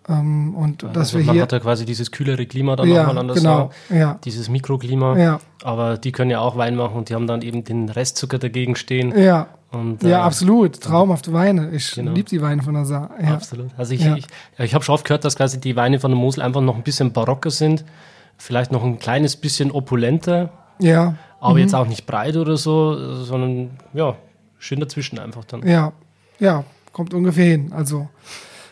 Ähm, und dass
also
wir
man
hier.
hat ja quasi dieses kühlere Klima dann
ja,
nochmal an der
genau, ja,
dieses Mikroklima.
ja,
Aber die können ja auch Wein machen und die haben dann eben den Restzucker dagegen stehen.
ja,
Und,
ja,
äh,
absolut. Traumhafte Weine. Ich
Genau.
liebe die Weine von der Saar. Ja.
Absolut. Also ich,
Ja.
ich, ja, ich habe schon oft gehört, dass quasi die Weine von der Mosel einfach noch ein bisschen barocker sind, vielleicht noch ein kleines bisschen opulenter,
ja,
aber
Mhm.
jetzt auch nicht breit oder so, sondern ja, schön dazwischen einfach dann.
Ja, ja, kommt ungefähr hin. Also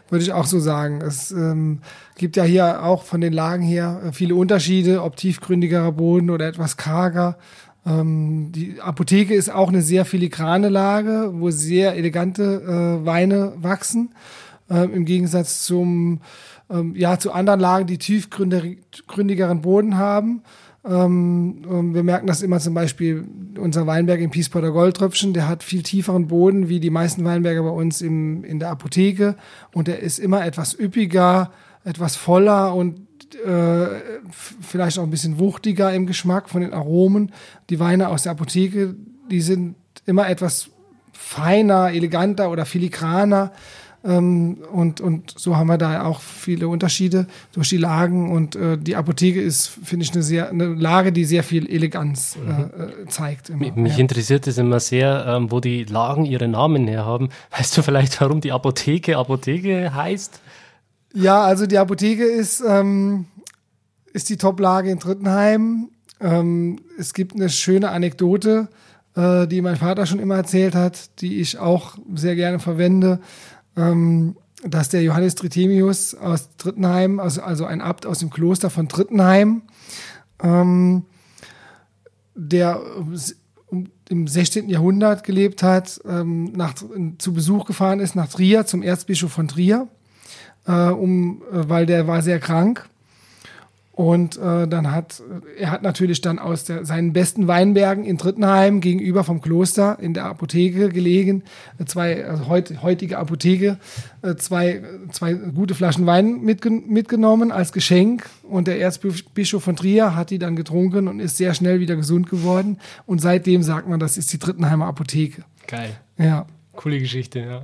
würde ich auch so sagen. Es ähm, gibt ja hier auch von den Lagen her äh, viele Unterschiede, ob tiefgründigerer Boden oder etwas karger. Ähm, die Apotheke ist auch eine sehr filigrane Lage, wo sehr elegante äh, Weine wachsen. Ähm, Im Gegensatz zum, ähm, ja, zu anderen Lagen, die tiefgründigeren Boden haben. Ähm, wir merken das immer zum Beispiel, unser Weinberg im Piespotter Goldtröpfchen, der hat viel tieferen Boden wie die meisten Weinberge bei uns im, in der Apotheke und der ist immer etwas üppiger, etwas voller und äh, vielleicht auch ein bisschen wuchtiger im Geschmack von den Aromen. Die Weine aus der Apotheke, die sind immer etwas feiner, eleganter oder filigraner. Ähm, und, und so haben wir da auch viele Unterschiede durch die Lagen. Und äh, die Apotheke ist, finde ich, eine, sehr, eine Lage, die sehr viel Eleganz äh, äh, zeigt. Immer.
Mich, mich
ja.
interessiert es immer sehr, ähm, wo die Lagen ihre Namen herhaben. Weißt du vielleicht, warum die Apotheke Apotheke heißt?
ja, also die Apotheke ist, ähm, ist die Top-Lage in Trittenheim. Ähm, es gibt eine schöne Anekdote, äh, die mein Vater schon immer erzählt hat, die ich auch sehr gerne verwende. Ähm, dass der Johannes Tritemius aus Trittenheim, also, also ein Abt aus dem Kloster von Trittenheim, ähm, der im 16. Jahrhundert gelebt hat, ähm, nach, zu Besuch gefahren ist nach Trier, zum Erzbischof von Trier, äh, um, äh, weil der war sehr krank. Und äh, dann hat er hat natürlich dann aus der, seinen besten Weinbergen in Trittenheim gegenüber vom Kloster in der Apotheke gelegen, äh, zwei also heut, heutige Apotheke, äh, zwei, zwei gute Flaschen Wein mitge mitgenommen als Geschenk. Und der Erzbischof von Trier hat die dann getrunken und ist sehr schnell wieder gesund geworden. Und seitdem sagt man, das ist die Trittenheimer Apotheke.
Geil.
Ja.
Coole Geschichte, ja.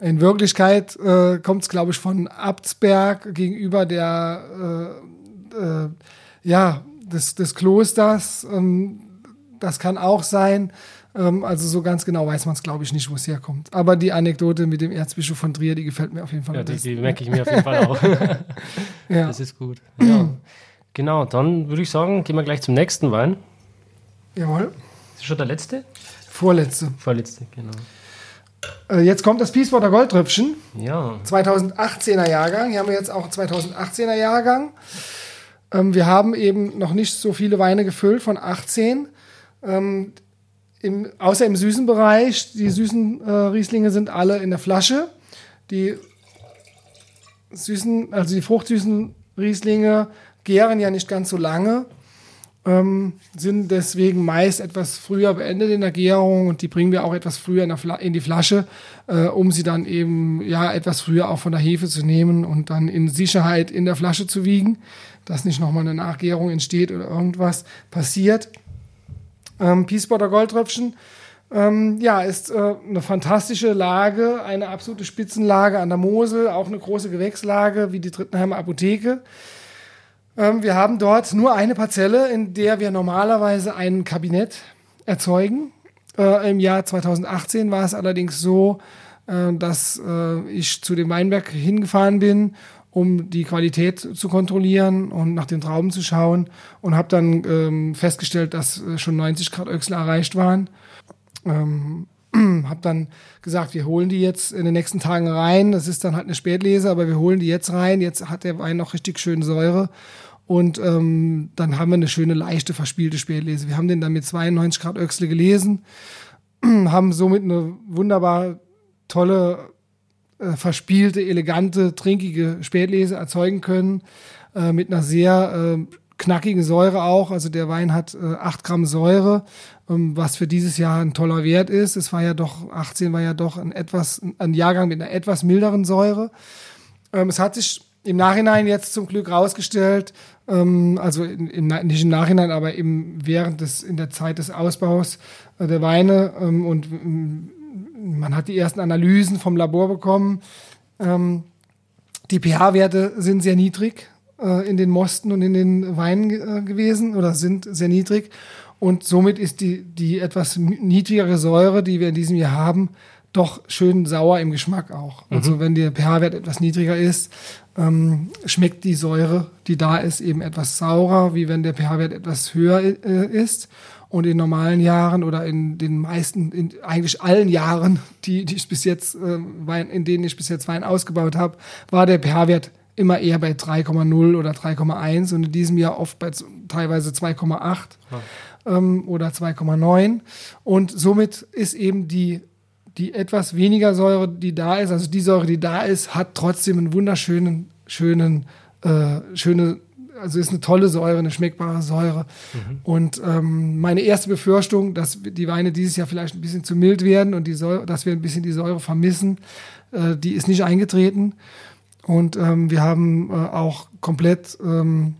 In Wirklichkeit äh, kommt es, glaube ich, von Abtsberg gegenüber der äh, äh, ja, des, des Klosters. Ähm, das kann auch sein. Ähm, also so ganz genau weiß man es, glaube ich, nicht, wo es herkommt. Aber die Anekdote mit dem Erzbischof von Trier, die gefällt mir auf jeden Fall.
Ja, die, die merke ich mir auf jeden Fall auch.
ja.
Das ist gut. Ja. Genau, dann würde ich sagen, gehen wir gleich zum nächsten Wein.
Jawohl.
Ist schon der letzte?
Vorletzte.
Vorletzte, genau.
Äh, jetzt kommt das Pieswater Goldtröpfchen.
Ja,
2018er Jahrgang. Hier haben wir jetzt auch einen 2018er Jahrgang. Ähm, wir haben eben noch nicht so viele Weine gefüllt von 18. Ähm, im, außer im süßen Bereich. Die süßen äh, Rieslinge sind alle in der Flasche. Die süßen, also die fruchtsüßen Rieslinge gären ja nicht ganz so lange, ähm, sind deswegen meist etwas früher beendet in der Gärung und die bringen wir auch etwas früher in, in die Flasche, äh, um sie dann eben ja etwas früher auch von der Hefe zu nehmen und dann in Sicherheit in der Flasche zu wiegen, dass nicht nochmal eine Nachgärung entsteht oder irgendwas passiert. Ähm, Peacewater Goldtröpfchen ähm, ja, ist äh, eine fantastische Lage, eine absolute Spitzenlage an der Mosel, auch eine große Gewächslage wie die Drittenheimer Apotheke. Ähm, wir haben dort nur eine Parzelle, in der wir normalerweise ein Kabinett erzeugen. Äh, Im Jahr 2018 war es allerdings so, äh, dass äh, ich zu dem Weinberg hingefahren bin, um die Qualität zu kontrollieren und nach den Trauben zu schauen und habe dann ähm, festgestellt, dass äh, schon 90 Grad Öchsel erreicht waren. Ähm, habe dann gesagt, wir holen die jetzt in den nächsten Tagen rein. Das ist dann halt eine Spätlese, aber wir holen die jetzt rein. Jetzt hat der Wein noch richtig schön Säure. Und ähm, dann haben wir eine schöne, leichte, verspielte Spätlese. Wir haben den dann mit 92 Grad Öchsle gelesen, haben somit eine wunderbar tolle, äh, verspielte, elegante, trinkige Spätlese erzeugen können. Äh, mit einer sehr äh, knackigen Säure auch. Also der Wein hat äh, 8 Gramm Säure, ähm, was für dieses Jahr ein toller Wert ist. Es war ja doch, 18 war ja doch ein etwas, ein Jahrgang mit einer etwas milderen Säure. Ähm, es hat sich im Nachhinein jetzt zum Glück rausgestellt, ähm, also in, in, nicht im Nachhinein, aber eben während des, in der Zeit des Ausbaus äh, der Weine ähm, und ähm, man hat die ersten Analysen vom Labor bekommen. Ähm, die pH-Werte sind sehr niedrig äh, in den Mosten und in den Weinen äh, gewesen oder sind sehr niedrig. Und somit ist die, die etwas niedrigere Säure, die wir in diesem Jahr haben, doch schön sauer im Geschmack auch. Mhm. Also wenn der pH-Wert etwas niedriger ist, ähm, schmeckt die Säure, die da ist, eben etwas saurer, wie wenn der pH-Wert etwas höher äh, ist. Und in normalen Jahren oder in den meisten, in eigentlich allen Jahren, die, die ich bis jetzt, äh, Wein, in denen ich bis jetzt Wein ausgebaut habe, war der pH-Wert immer eher bei 3,0 oder 3,1 und in diesem Jahr oft bei teilweise 2,8 ja. ähm, oder 2,9. Und somit ist eben die die etwas weniger Säure, die da ist, also die Säure, die da ist, hat trotzdem einen wunderschönen, schönen, äh, schöne, also ist eine tolle Säure, eine schmeckbare Säure. Mhm. Und ähm, meine erste Befürchtung, dass die Weine dieses Jahr vielleicht ein bisschen zu mild werden und die Säure, dass wir ein bisschen die Säure vermissen, äh, die ist nicht eingetreten. Und ähm, wir haben äh, auch komplett ähm,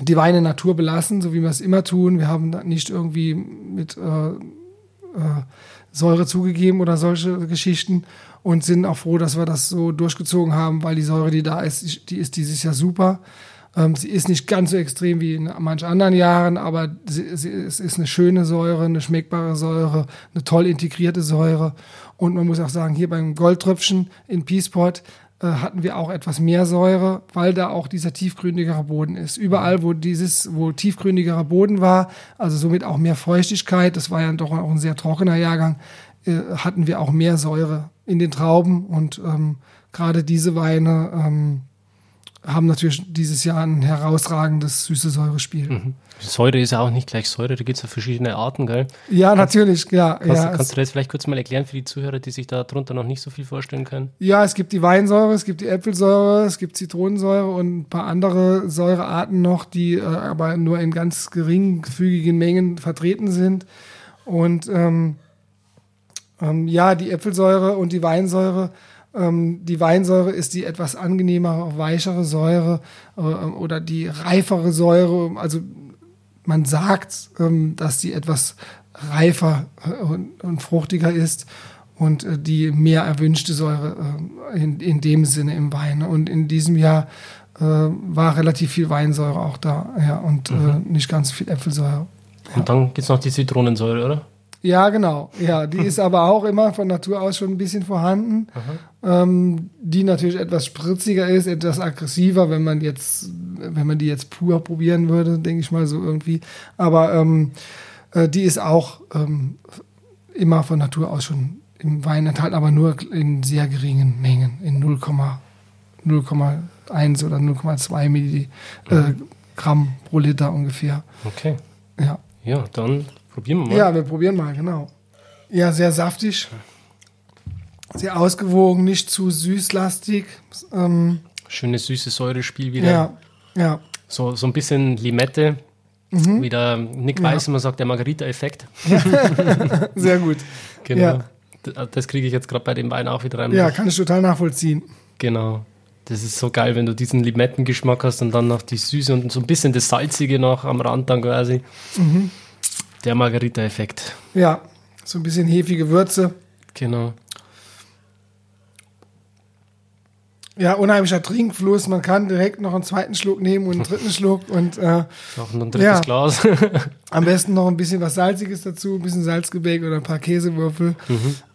die Weine Natur belassen, so wie wir es immer tun. Wir haben nicht irgendwie mit äh, äh, Säure zugegeben oder solche Geschichten und sind auch froh, dass wir das so durchgezogen haben, weil die Säure, die da ist, die ist dieses Jahr super. Ähm, sie ist nicht ganz so extrem wie in manchen anderen Jahren, aber sie, sie, es ist eine schöne Säure, eine schmeckbare Säure, eine toll integrierte Säure. Und man muss auch sagen, hier beim Goldtröpfchen in Peaceport äh, hatten wir auch etwas mehr Säure, weil da auch dieser tiefgründigere Boden ist. Überall, wo dieses, wo tiefgründigerer Boden war, also somit auch mehr Feuchtigkeit, das war ja doch auch ein sehr trockener Jahrgang, äh, hatten wir auch mehr Säure in den Trauben und ähm, gerade diese Weine ähm, haben natürlich dieses Jahr ein herausragendes süße Säurespiel. Mhm.
Säure ist ja auch nicht gleich Säure, da gibt es ja verschiedene Arten, gell?
Ja, kannst, natürlich, ja.
Kannst,
ja,
kannst du das vielleicht kurz mal erklären für die Zuhörer, die sich darunter noch nicht so viel vorstellen können?
Ja, es gibt die Weinsäure, es gibt die Äpfelsäure, es gibt Zitronensäure und ein paar andere Säurearten noch, die äh, aber nur in ganz geringfügigen Mengen vertreten sind. Und ähm, ähm, ja, die Äpfelsäure und die Weinsäure die Weinsäure ist die etwas angenehmere, weichere Säure äh, oder die reifere Säure. Also man sagt, ähm, dass die etwas reifer äh, und, fruchtiger ist und äh, die mehr erwünschte Säure in, in dem Sinne im Wein. Und in diesem Jahr war relativ viel Weinsäure auch da ja, und mhm. nicht ganz viel Äpfelsäure.
Ja. Und dann gibt es noch die Zitronensäure, oder?
Ja, genau. Ja, die ist aber auch immer von Natur aus schon ein bisschen vorhanden. Ähm, die natürlich etwas spritziger ist, etwas aggressiver, wenn man jetzt, wenn man die jetzt pur probieren würde, denke ich mal so irgendwie. Aber ähm, äh, die ist auch ähm, immer von Natur aus schon im Wein enthalten, aber nur in sehr geringen Mengen, in 0,1 oder 0,2 Milligramm äh, pro Liter ungefähr.
Okay.
Ja.
Ja, dann Probieren wir mal.
Ja, wir probieren mal, genau. Ja, sehr saftig. Sehr ausgewogen, nicht zu süßlastig. Ähm,
Schönes süßes Säurespiel wieder.
Ja, ja.
So, so ein bisschen Limette. Mhm. Wie der Nick Weiß immer sagt, der Margarita-Effekt.
sehr gut.
Genau. Ja. Das kriege ich jetzt gerade bei dem Wein auch wieder rein.
Ja, kann ich total nachvollziehen.
Genau. Das ist so geil, wenn du diesen Limettengeschmack hast und dann noch die Süße und so ein bisschen das Salzige noch am Rand dann quasi. Mhm. Der Margarita-Effekt.
Ja, so ein bisschen hefige Würze.
Genau.
Ja, unheimlicher Trinkfluss. Man kann direkt noch einen zweiten Schluck nehmen und einen dritten Schluck und äh,
Noch ein drittes
Ja.
Glas.
am besten noch ein bisschen was Salziges dazu, ein bisschen Salzgebäck oder ein paar Käsewürfel.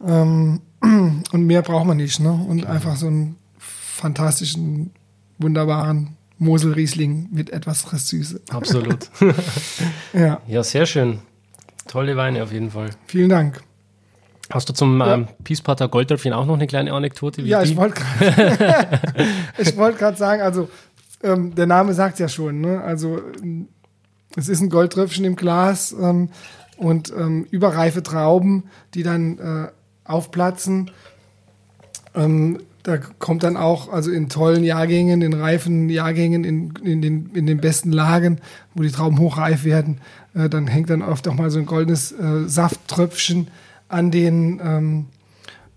Ähm, und mehr braucht man nicht. Ne? Und einfach so einen fantastischen, wunderbaren Mosel-Riesling mit etwas Restsüße.
Absolut.
Ja,
Ja, sehr schön. Tolle Weine auf jeden Fall.
vielen Dank.
Hast du zum
Ja.
ähm, Peacepater Goldtröpfchen auch noch eine kleine Anekdote? Wie
Ja, ich wollte gerade ich wollte gerade sagen, also ähm, der Name sagt ja schon, ne? Also ähm, es ist ein Goldtröpfchen im Glas ähm, und ähm, überreife Trauben, die dann äh, aufplatzen. Ähm, da kommt dann auch, also in tollen Jahrgängen, in reifen Jahrgängen, in, in, den, in den besten Lagen, wo die Trauben hochreif werden, äh, dann hängt dann oft auch mal so ein goldenes äh, Safttröpfchen an den, ähm,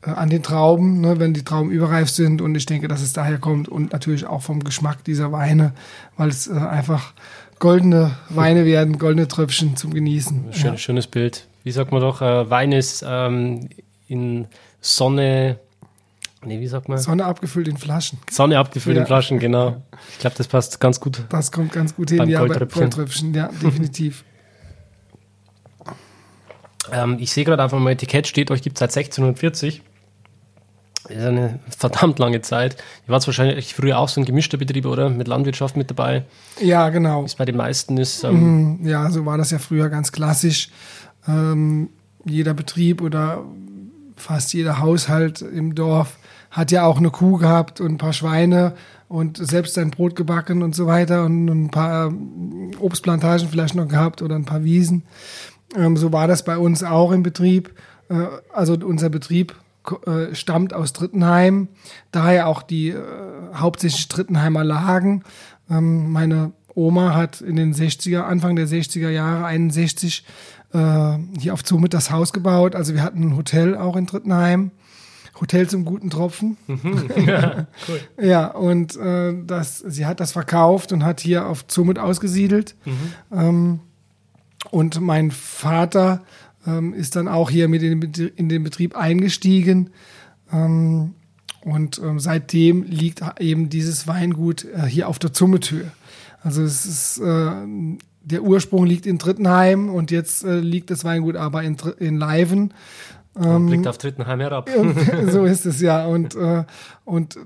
äh, an den Trauben, ne, wenn die Trauben überreif sind. Und ich denke, dass es daher kommt und natürlich auch vom Geschmack dieser Weine, weil es äh, einfach goldene Weine werden, goldene Tröpfchen zum Genießen.
Schön, Schönes Bild. Wie sagt man doch, äh, Wein ist ähm, in Sonne, nee, wie sagt man?
Sonne abgefüllt in Flaschen.
Sonne abgefüllt
Ja.
in Flaschen, genau. Ich glaube, das passt ganz gut.
Das kommt ganz gut hin,
Beim
ja, bei
Goldtröpfchen.
Goldtröpfchen, ja, definitiv.
Ähm, ich sehe gerade auf meinem Etikett steht, euch gibt es seit 1640. Das ist eine verdammt lange Zeit. Ihr wart wahrscheinlich früher auch so ein gemischter Betrieb, oder? Mit Landwirtschaft mit dabei.
Ja, genau.
Wie es bei den meisten ist. Ähm,
Mhm, Ja, so war das ja früher ganz klassisch. Ähm, jeder Betrieb oder fast jeder Haushalt im Dorf hat ja auch eine Kuh gehabt und ein paar Schweine und selbst sein Brot gebacken und so weiter und ein paar ähm, Obstplantagen vielleicht noch gehabt oder ein paar Wiesen. Ähm, so war das bei uns auch im Betrieb. Äh, also unser Betrieb äh, stammt aus Drittenheim, daher auch die äh, hauptsächlich Drittenheimer Lagen. Ähm, meine Oma hat in den 60er, Anfang der 60er Jahre, 61, äh, hier auf Zumit das Haus gebaut. Also wir hatten ein Hotel auch in Drittenheim. Hotel zum guten Tropfen. Ja, und äh, das, sie hat das verkauft und hat hier auf Zumit ausgesiedelt. Ähm, und mein Vater ähm, ist dann auch hier mit in den, in den Betrieb eingestiegen. Ähm, und ähm, seitdem liegt eben dieses Weingut äh, hier auf der Zumethöhe. Also es ist, äh, der Ursprung liegt in Drittenheim und jetzt äh, liegt das Weingut aber in, in Leiven.
und blickt auf Drittenheim herab.
So ist es ja. Und, äh, und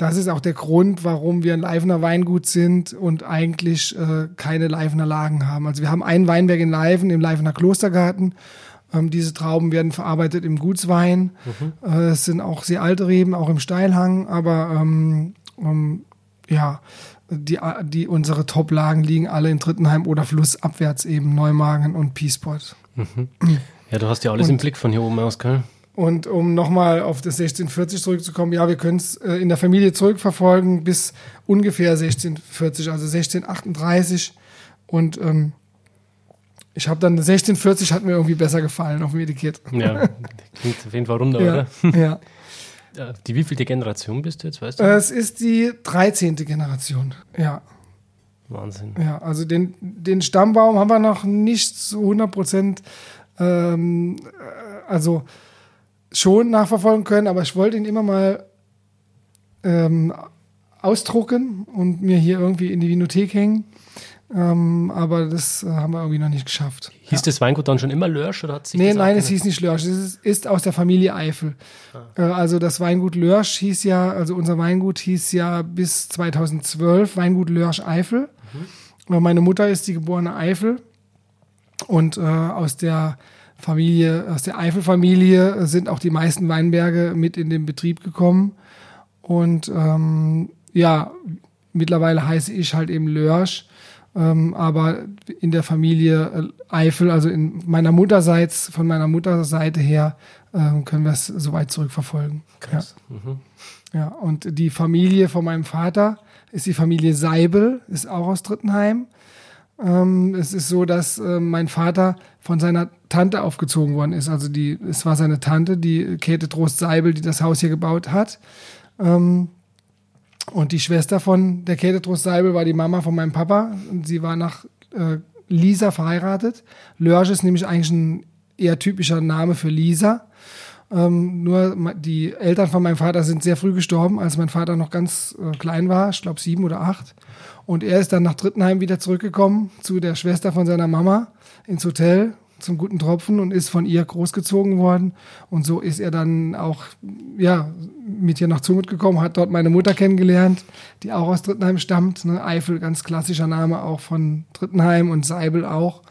das ist auch der Grund, warum wir ein Leifener Weingut sind und eigentlich äh, keine Leifener Lagen haben. Also wir haben ein Weinberg in Leifen, im Leifener Klostergarten. Ähm, diese Trauben werden verarbeitet im Gutswein. Äh, es sind auch sehr alte Reben, auch im Steilhang, aber ähm, ähm, ja, die, die, unsere Top-Lagen liegen alle in Drittenheim oder flussabwärts eben, Neumagen und Peaceport.
Ja, du hast ja alles im Blick von hier oben aus, gell?
Und um nochmal auf das 1640 zurückzukommen, ja, wir können es äh, in der Familie zurückverfolgen bis ungefähr 1640, also 1638. Und ähm, ich habe dann 1640 hat mir irgendwie besser gefallen auf dem Etikett.
Ja, klingt auf jeden Fall runder,
Ja,
oder?
ja.
Äh, Die wievielte Generation bist du jetzt, weißt du?
Äh, Es ist die 13. Generation. Ja,
Wahnsinn.
ja. Also den, den Stammbaum haben wir noch nicht zu 100 Prozent, ähm, äh, also schon nachverfolgen können, aber ich wollte ihn immer mal ähm, ausdrucken und mir hier irgendwie in die Vinothek hängen. Ähm, aber das äh, haben wir irgendwie noch nicht geschafft.
Hieß das Weingut dann schon immer Lörsch oder hat sich
Nee,
das
nein, es hieß nicht Lörsch. Es ist, ist aus der Familie Eifel. Äh, also das Weingut Lörsch hieß ja, also unser Weingut hieß ja bis 2012 Weingut Lörsch Eifel. Äh, Meine Mutter ist die geborene Eifel und äh, aus der Familie, aus der Eifel-Familie sind auch die meisten Weinberge mit in den Betrieb gekommen. Und ähm, ja, mittlerweile heiße ich halt eben Lörsch. Ähm, aber in der Familie äh, Eifel, also in meiner Mutterseits, von meiner Mutterseite her, ähm, können wir es so weit zurückverfolgen.
Krass. Mhm.
Ja. ja, und die Familie von meinem Vater ist die Familie Seibel, ist auch aus Drittenheim. Ähm, es ist so, dass äh, mein Vater von seiner Tante aufgezogen worden ist. Also die, es war seine Tante, die Käthe Trost Seibel, die das Haus hier gebaut hat. Ähm, und die Schwester von der Käthe Trost Seibel war die Mama von meinem Papa. Und sie war nach äh, Lisa verheiratet. Lörsch ist nämlich eigentlich ein eher typischer Name für Lisa. Ähm, nur die Eltern von meinem Vater sind sehr früh gestorben, als mein Vater noch ganz äh, klein war, ich glaube sieben oder acht. Und er ist dann nach Drittenheim wieder zurückgekommen zu der Schwester von seiner Mama ins Hotel zum guten Tropfen und ist von ihr großgezogen worden. Und so ist er dann auch ja, mit ihr nach Zumut gekommen, hat dort meine Mutter kennengelernt, die auch aus Drittenheim stammt. Ne? Eifel, ganz klassischer Name auch von Drittenheim und Seibel auch.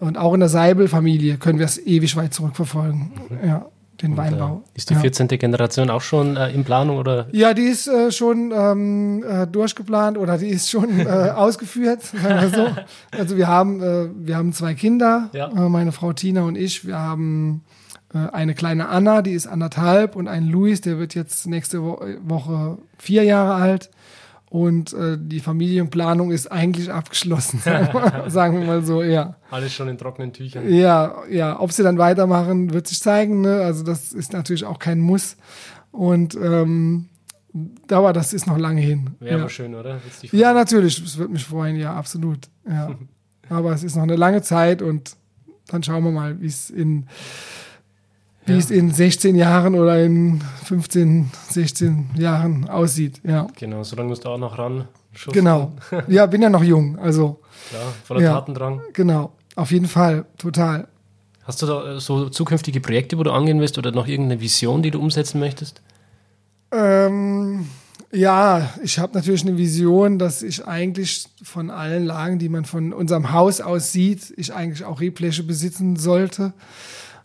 Und auch in der Seibel-Familie können wir es ewig weit zurückverfolgen. Ja, den Weinbau.
Äh, ist die
ja.
14. Generation auch schon äh, in Planung oder?
Ja, die ist äh, schon ähm, äh, durchgeplant oder die ist schon äh, ausgeführt, so. Also wir haben, äh, wir haben zwei Kinder,
Ja.
äh, meine Frau Tina und ich. Wir haben äh, eine kleine Anna, die ist anderthalb und einen Luis, der wird jetzt nächste Wo Woche vier Jahre alt. Und äh, die Familienplanung ist eigentlich abgeschlossen, sagen wir, mal so, ja.
Alles schon in trockenen Tüchern.
Ja, ja, ob sie dann weitermachen, wird sich zeigen. Ne? Also das ist natürlich auch kein Muss. Und ähm, aber das ist noch lange hin.
Wäre
ja.
aber schön, oder?
Ja, natürlich, es wird mich freuen, ja, absolut. Ja. aber es ist noch eine lange Zeit und dann schauen wir mal, wie es in wie
Ja.
es in 16 Jahren oder in 15, 16 Jahren aussieht. Ja,
Genau, so lange musst du auch noch ran. schuften.
genau. Ja, bin ja noch jung, also
Klar, voller
Ja.
Tatendrang.
genau. Auf jeden Fall, total.
Hast du da äh, so zukünftige Projekte, wo du angehen willst oder noch irgendeine Vision, die du umsetzen möchtest?
Ähm, ja, ich habe natürlich eine Vision, dass ich eigentlich von allen Lagen, die man von unserem Haus aus sieht, ich eigentlich auch Rebfläche besitzen sollte.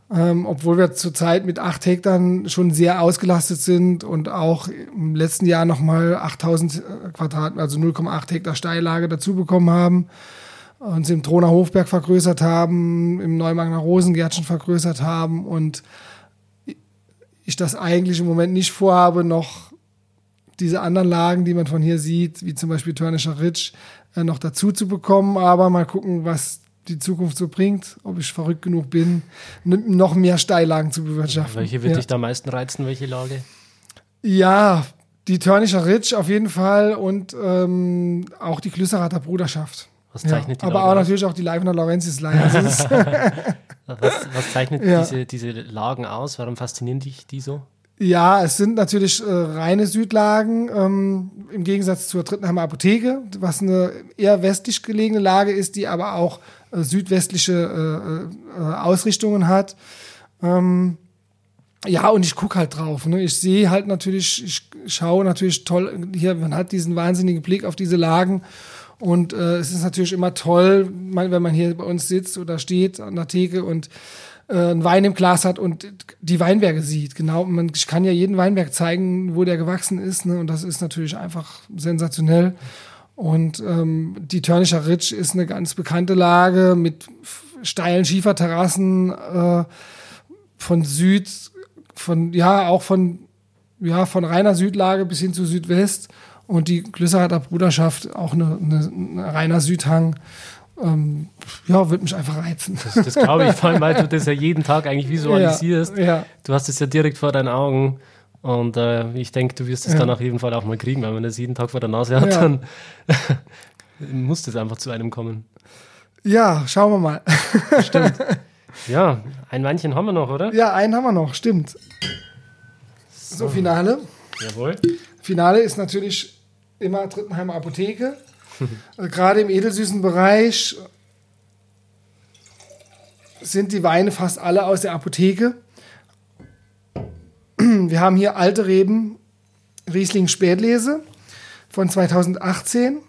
Ähm, obwohl wir zurzeit mit acht Hektar schon sehr ausgelastet sind und auch im letzten Jahr nochmal 8000 Quadrat, also 0,8 Hektar Steillage dazu bekommen haben, uns im Troner Hofberg vergrößert haben, im Neumagner Rosengärtchen vergrößert haben und ich das eigentlich im Moment nicht vorhabe, noch diese anderen Lagen, die man von hier sieht, wie zum Beispiel Törnischer Ritsch, äh, noch dazu zu bekommen. Aber mal gucken, was die Zukunft so bringt, ob ich verrückt genug bin, noch mehr Steillagen zu bewirtschaften.
Welche wird
ja.
dich da am meisten reizen, welche Lage?
ja, die Törnischer Ritsch auf jeden Fall und ähm, auch die Klüsserater Bruderschaft.
Was
Ja,
zeichnet die
aber
Lage
auch natürlich auch die Leibner Laurentius-Leihe. Es ist-
Was, was zeichnet
Ja.
diese, diese Lagen aus? Warum faszinieren dich die so?
Ja, es sind natürlich äh, reine Südlagen, ähm, im Gegensatz zur Trittenheimer Apotheke, was eine eher westlich gelegene Lage ist, die aber auch äh, südwestliche äh, äh, Ausrichtungen hat. Ähm, ja, und ich gucke halt drauf. Ne? Ich sehe halt natürlich, ich schaue natürlich toll, hier, man hat diesen wahnsinnigen Blick auf diese Lagen. Und äh, es ist natürlich immer toll, wenn man hier bei uns sitzt oder steht an der Theke und äh, einen Wein im Glas hat und die Weinberge sieht. Genau, man, ich kann ja jeden Weinberg zeigen, wo der gewachsen ist. Ne? Und das ist natürlich einfach sensationell. Und ähm, die Törnischer Ritsch ist eine ganz bekannte Lage mit steilen Schieferterrassen äh, von Süd, von ja auch von ja von reiner Südlage bis hin zu Südwest und die Glüsserater Bruderschaft auch eine, eine, ein reiner Südhang. Ähm, ja, wird mich einfach reizen.
Das, das glaube ich, vor allem, weil du das ja jeden Tag eigentlich visualisierst.
Ja, ja.
Du hast es ja direkt vor deinen Augen. Und äh, ich denke, du wirst es
Ja.
dann auf jeden Fall auch mal kriegen, weil man das jeden Tag vor der Nase hat,
Ja.
dann muss das einfach zu einem kommen.
Ja, schauen wir mal.
Ja, ein Weinchen haben wir noch, oder?
Ja, einen haben wir noch, stimmt. So, Finale.
Jawohl.
Finale ist natürlich immer Trittenheimer Apotheke. Gerade im edelsüßen Bereich sind die Weine fast alle aus der Apotheke. Wir haben hier alte Reben Riesling Spätlese von 2018.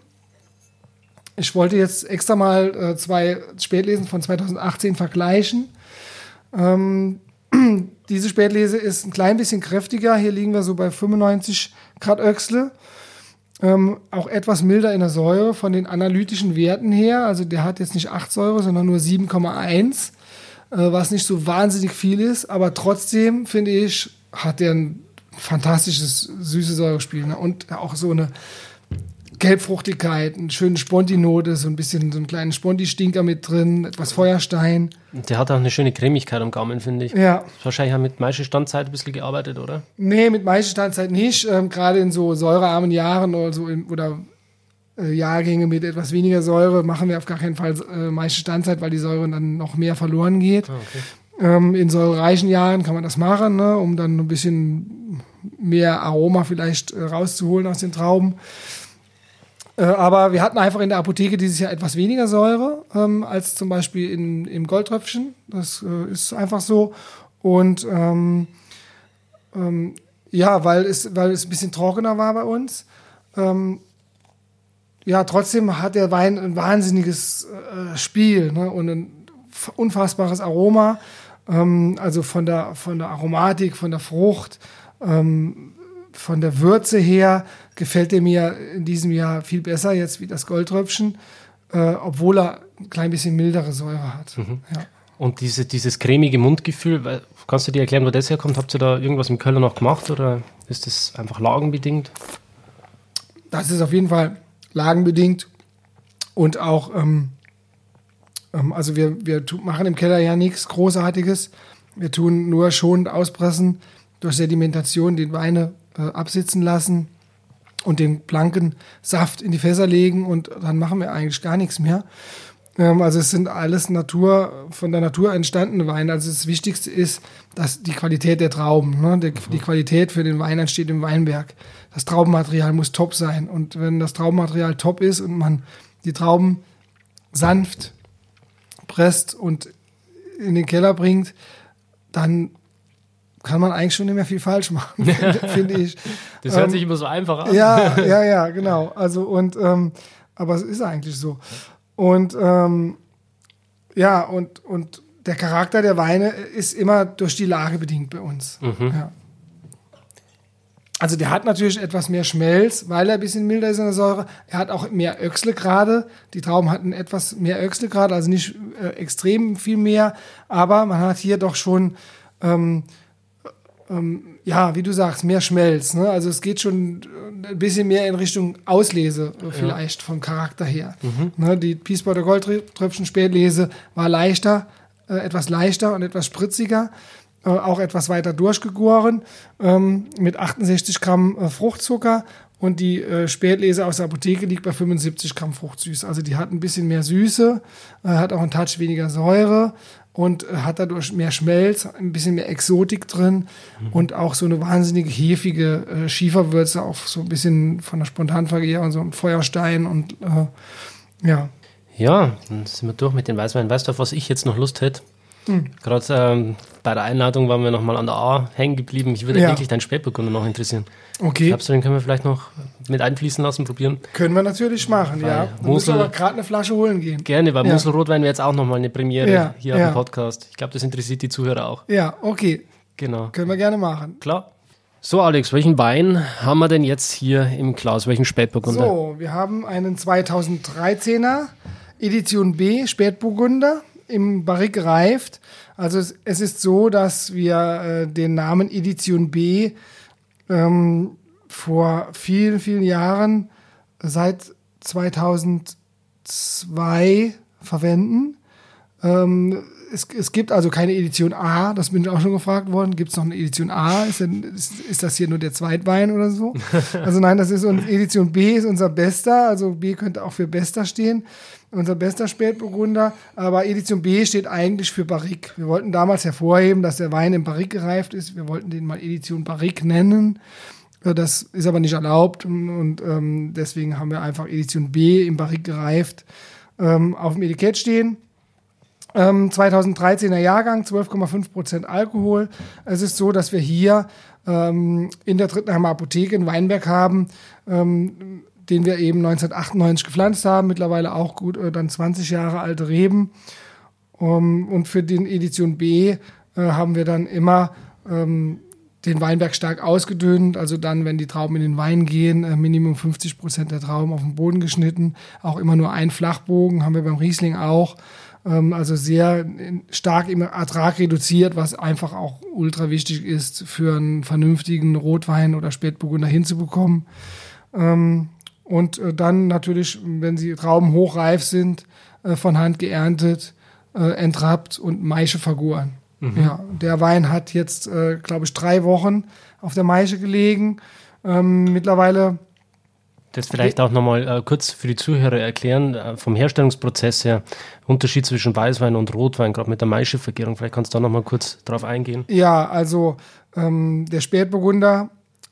Ich wollte jetzt extra mal äh, zwei Spätlesen von 2018 vergleichen. Ähm, diese Spätlese ist ein klein bisschen kräftiger. Hier liegen wir so bei 95 Grad Öchsle. Ähm, auch etwas milder in der Säure von den analytischen Werten her. Also der hat jetzt nicht 8 Säure, sondern nur 7,1, äh, was nicht so wahnsinnig viel ist. Aber trotzdem, finde ich, hat der ein fantastisches süße Säurespiel. Ne? Und auch so eine Gelbfruchtigkeit, eine schöne Sponti-Note, so ein bisschen so einen kleinen Sponti-Stinker mit drin, etwas Feuerstein.
Der hat auch eine schöne Cremigkeit am Gaumen, finde ich.
Ja,
Wahrscheinlich haben mit Maische Standzeit ein bisschen gearbeitet, oder?
Nee, mit Maischestandzeit nicht. Ähm, Gerade in so säurearmen Jahren oder so in, oder äh, Jahrgänge mit etwas weniger Säure machen wir auf gar keinen Fall äh, Maischestandzeit, weil die Säure dann noch mehr verloren geht.
Ah, okay.
Ähm, in säurereichen Jahren kann man das machen, ne, um dann ein bisschen mehr Aroma vielleicht äh, rauszuholen aus den Trauben. Äh, aber wir hatten einfach in der Apotheke dieses Jahr etwas weniger Säure ähm, als zum Beispiel in, im Goldtröpfchen. Das äh, ist einfach so. Und ähm, ähm, ja, weil es, weil es ein bisschen trockener war bei uns. Ähm, ja, trotzdem hat der Wein ein wahnsinniges äh, Spiel ne, und ein unfassbares Aroma. Ähm, also von der, von der Aromatik, von der Frucht, ähm, von der Würze her gefällt er mir in diesem Jahr viel besser jetzt wie das Goldtröpfchen, äh, obwohl er ein klein bisschen mildere Säure hat. Mhm.
Ja. Und diese, dieses cremige Mundgefühl, kannst du dir erklären, wo das herkommt? Habt ihr da irgendwas im Keller noch gemacht oder ist das einfach lagenbedingt?
Das ist auf jeden Fall lagenbedingt und auch, ähm, also wir, wir machen im Keller ja nichts Großartiges. Wir tun nur schonend auspressen, durch Sedimentation den Weine äh, absitzen lassen und den blanken Saft in die Fässer legen und dann machen wir eigentlich gar nichts mehr. Ähm, also es sind alles Natur, von der Natur entstandene Weine. Also das Wichtigste ist, dass die Qualität der Trauben, ne? die, die Qualität für den Wein entsteht im Weinberg. Das Traubenmaterial muss top sein. Und wenn das Traubenmaterial top ist und man die Trauben sanft presst und in den Keller bringt, dann kann man eigentlich schon nicht mehr viel falsch machen, finde find ich.
Das hört ähm, sich immer so einfach an.
Ja, ja, ja, genau. Also und ähm, aber es ist eigentlich so. Und ähm, ja, und, und der Charakter der Weine ist immer durch die Lage bedingt bei uns. Mhm. Ja. Also der hat natürlich etwas mehr Schmelz, weil er ein bisschen milder ist in der Säure. Er hat auch mehr Öchslegrade. Die Trauben hatten etwas mehr Öchslegrade, also nicht äh, extrem viel mehr, aber man hat hier doch schon ähm, ähm, ja, wie du sagst, mehr Schmelz. Ne? Also es geht schon ein bisschen mehr in Richtung Auslese vielleicht ja. vom Charakter her. Mhm. Ne? Die Peaceborder Goldtröpfchen Spätlese war leichter, äh, etwas leichter und etwas spritziger. Äh, auch etwas weiter durchgegoren ähm, mit 68 Gramm äh, Fruchtzucker und die äh, Spätlese aus der Apotheke liegt bei 75 Gramm Fruchtsüß. Also die hat ein bisschen mehr Süße, äh, hat auch einen Touch weniger Säure und äh, hat dadurch mehr Schmelz, ein bisschen mehr Exotik drin mhm. und auch so eine wahnsinnige hefige Schieferwürze, auch so ein bisschen von der Spontanvergärung, so ein Feuerstein und ja.
Ja, dann sind wir durch mit den Weißweinen. Weißt du, auf was ich jetzt noch Lust hätte? Mhm. Gerade ähm, bei der Einladung waren wir nochmal an der A hängen geblieben. Ich würde ja. wirklich deinen Spätburgunder noch interessieren.
Okay.
Glaubst du, den können wir vielleicht noch mit einfließen lassen, probieren?
Können wir natürlich machen, weil ja. Du musst aber gerade eine Flasche holen gehen.
Gerne, weil ja. Muselrotwein wäre jetzt auch nochmal eine Premiere ja. hier ja. auf dem Podcast. Ich glaube, das interessiert die Zuhörer auch.
Ja, okay.
Genau.
Können wir gerne machen.
Klar. So, Alex, welchen Wein haben wir denn jetzt hier im Klaus? Welchen Spätburgunder?
So, wir haben einen 2013er Edition B Spätburgunder im Barrique gereift. Also es, es, ist so, dass wir äh, den Namen Edition B ähm, vor vielen, vielen Jahren, seit 2002 verwenden. Ähm, es, es, gibt also keine Edition A, das bin ich auch schon gefragt worden. Gibt es noch eine Edition A? Ist, denn, ist, ist, das hier nur der Zweitwein oder so? Also nein, das ist Edition B ist unser bester, also B könnte auch für bester stehen unser bester Spätburgunder. Aber Edition B steht eigentlich für Barrique. Wir wollten damals hervorheben, dass der Wein im Barrique gereift ist. Wir wollten den mal Edition Barrique nennen. Das ist aber nicht erlaubt und ähm, deswegen haben wir einfach Edition B im Barrique gereift ähm, auf dem Etikett stehen. Ähm, 2013er Jahrgang, 12,5% Alkohol. Es ist so, dass wir hier ähm, in der Drittenheimer Apotheke in Weinberg haben, ähm, den wir eben 1998 gepflanzt haben, mittlerweile auch gut äh, dann 20 Jahre alte Reben. Um, und für den Edition B äh, haben wir dann immer ähm, den Weinberg stark ausgedünnt, also dann, wenn die Trauben in den Wein gehen, äh, Minimum 50 Prozent der Trauben auf den Boden geschnitten, auch immer nur ein Flachbogen, haben wir beim Riesling auch, ähm, also sehr stark im Ertrag reduziert, was einfach auch ultra wichtig ist, für einen vernünftigen Rotwein oder Spätburgunder hinzubekommen. Ähm, und äh, dann natürlich, wenn sie Trauben hochreif sind, äh, von Hand geerntet, äh, entrappt und Maische vergoren. Mhm. Ja, der Wein hat jetzt, äh, glaube ich, drei Wochen auf der Maische gelegen. Ähm, mittlerweile
Das vielleicht auch nochmal äh, kurz für die Zuhörer erklären, äh, vom Herstellungsprozess her, Unterschied zwischen Weißwein und Rotwein, gerade mit der Maischevergärung. Vielleicht kannst du da nochmal kurz drauf eingehen.
Ja, also ähm, der Spätburgunder,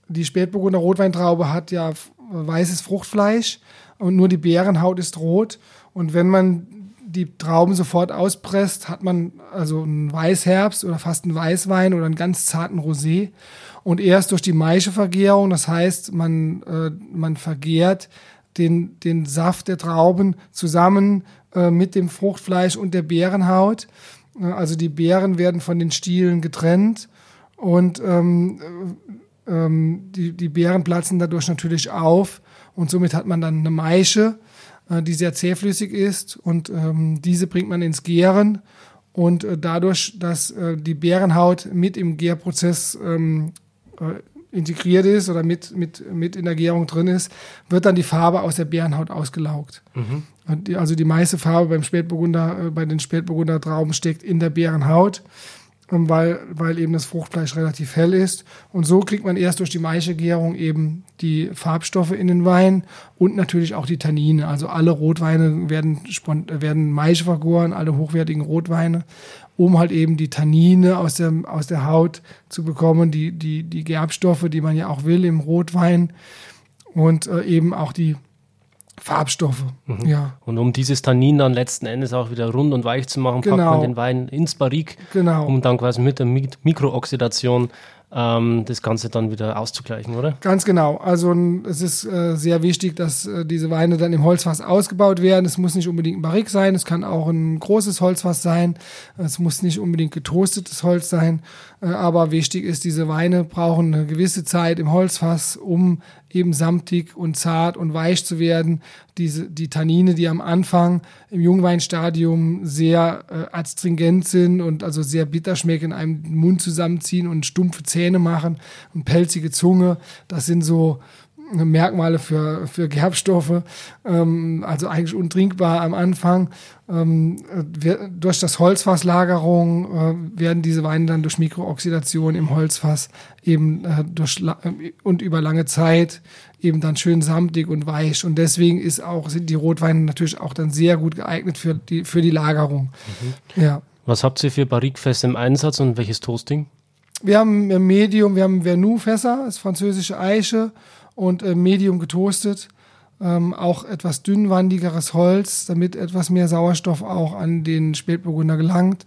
die Spätburgunder Rotweintraube hat ja weißes Fruchtfleisch und nur die Beerenhaut ist rot. Und wenn man die Trauben sofort auspresst, hat man also einen Weißherbst oder fast einen Weißwein oder einen ganz zarten Rosé. Und erst durch die Maischevergärung, das heißt, man, äh, man vergärt den, den Saft der Trauben zusammen äh, mit dem Fruchtfleisch und der Beerenhaut. Äh, also die Beeren werden von den Stielen getrennt und ähm, äh, ähm, die, die Beeren platzen dadurch natürlich auf und somit hat man dann eine Maische, die sehr zähflüssig ist und ähm, diese bringt man ins Gären und äh, dadurch, dass äh, die Beerenhaut mit im Gärprozess ähm, äh, integriert ist oder mit, mit, mit in der Gärung drin ist, wird dann die Farbe aus der Bärenhaut ausgelaugt. Mhm. Die, also die meiste Farbe beim Spätburgunder, äh, bei den Spätburgunder Trauben steckt in der Bärenhaut, weil, weil eben das Fruchtfleisch relativ hell ist. Und so kriegt man erst durch die Maischegärung eben die Farbstoffe in den Wein und natürlich auch die Tannine. Also alle Rotweine werden, werden Maische vergoren, alle hochwertigen Rotweine um halt eben die Tannine aus der, aus der Haut zu bekommen, die, die, die Gerbstoffe, die man ja auch will im Rotwein und äh, eben auch die Farbstoffe.
Mhm. Ja. Und um dieses Tannin dann letzten Endes auch wieder rund und weich zu machen, genau. packt man den Wein ins Barrik, genau. um dann quasi mit der Mikrooxidation ähm, das Ganze dann wieder auszugleichen, oder?
Ganz genau. Also es ist äh, sehr wichtig, dass äh, diese Weine dann im Holzfass ausgebaut werden. Es muss nicht unbedingt ein Barrik sein, es kann auch ein großes Holzfass sein. Es muss nicht unbedingt getoastetes Holz sein. Äh, aber wichtig ist, diese Weine brauchen eine gewisse Zeit im Holzfass, um eben samtig und zart und weich zu werden. Diese, die Tannine, die am Anfang im Jungweinstadium sehr äh, astringent sind und also sehr bitter schmecken, einem Mund zusammenziehen und stumpfe Zähne machen und pelzige Zunge, das sind so Merkmale für, für Gerbstoffe, ähm, also eigentlich untrinkbar am Anfang. Ähm, wir, durch das Holzfasslagerung äh, werden diese Weine dann durch Mikrooxidation im Holzfass eben äh, durch äh, und über lange Zeit eben dann schön samtig und weich. Und deswegen ist auch, sind die Rotweine natürlich auch dann sehr gut geeignet für die, für die Lagerung.
Mhm. Ja. Was habt ihr für Barrikfässer im Einsatz und welches Toasting?
Wir haben Medium, wir haben Vernou-Fässer, das französische Eiche und äh, medium getoastet. Ähm, auch etwas dünnwandigeres Holz, damit etwas mehr Sauerstoff auch an den Spätburgunder gelangt.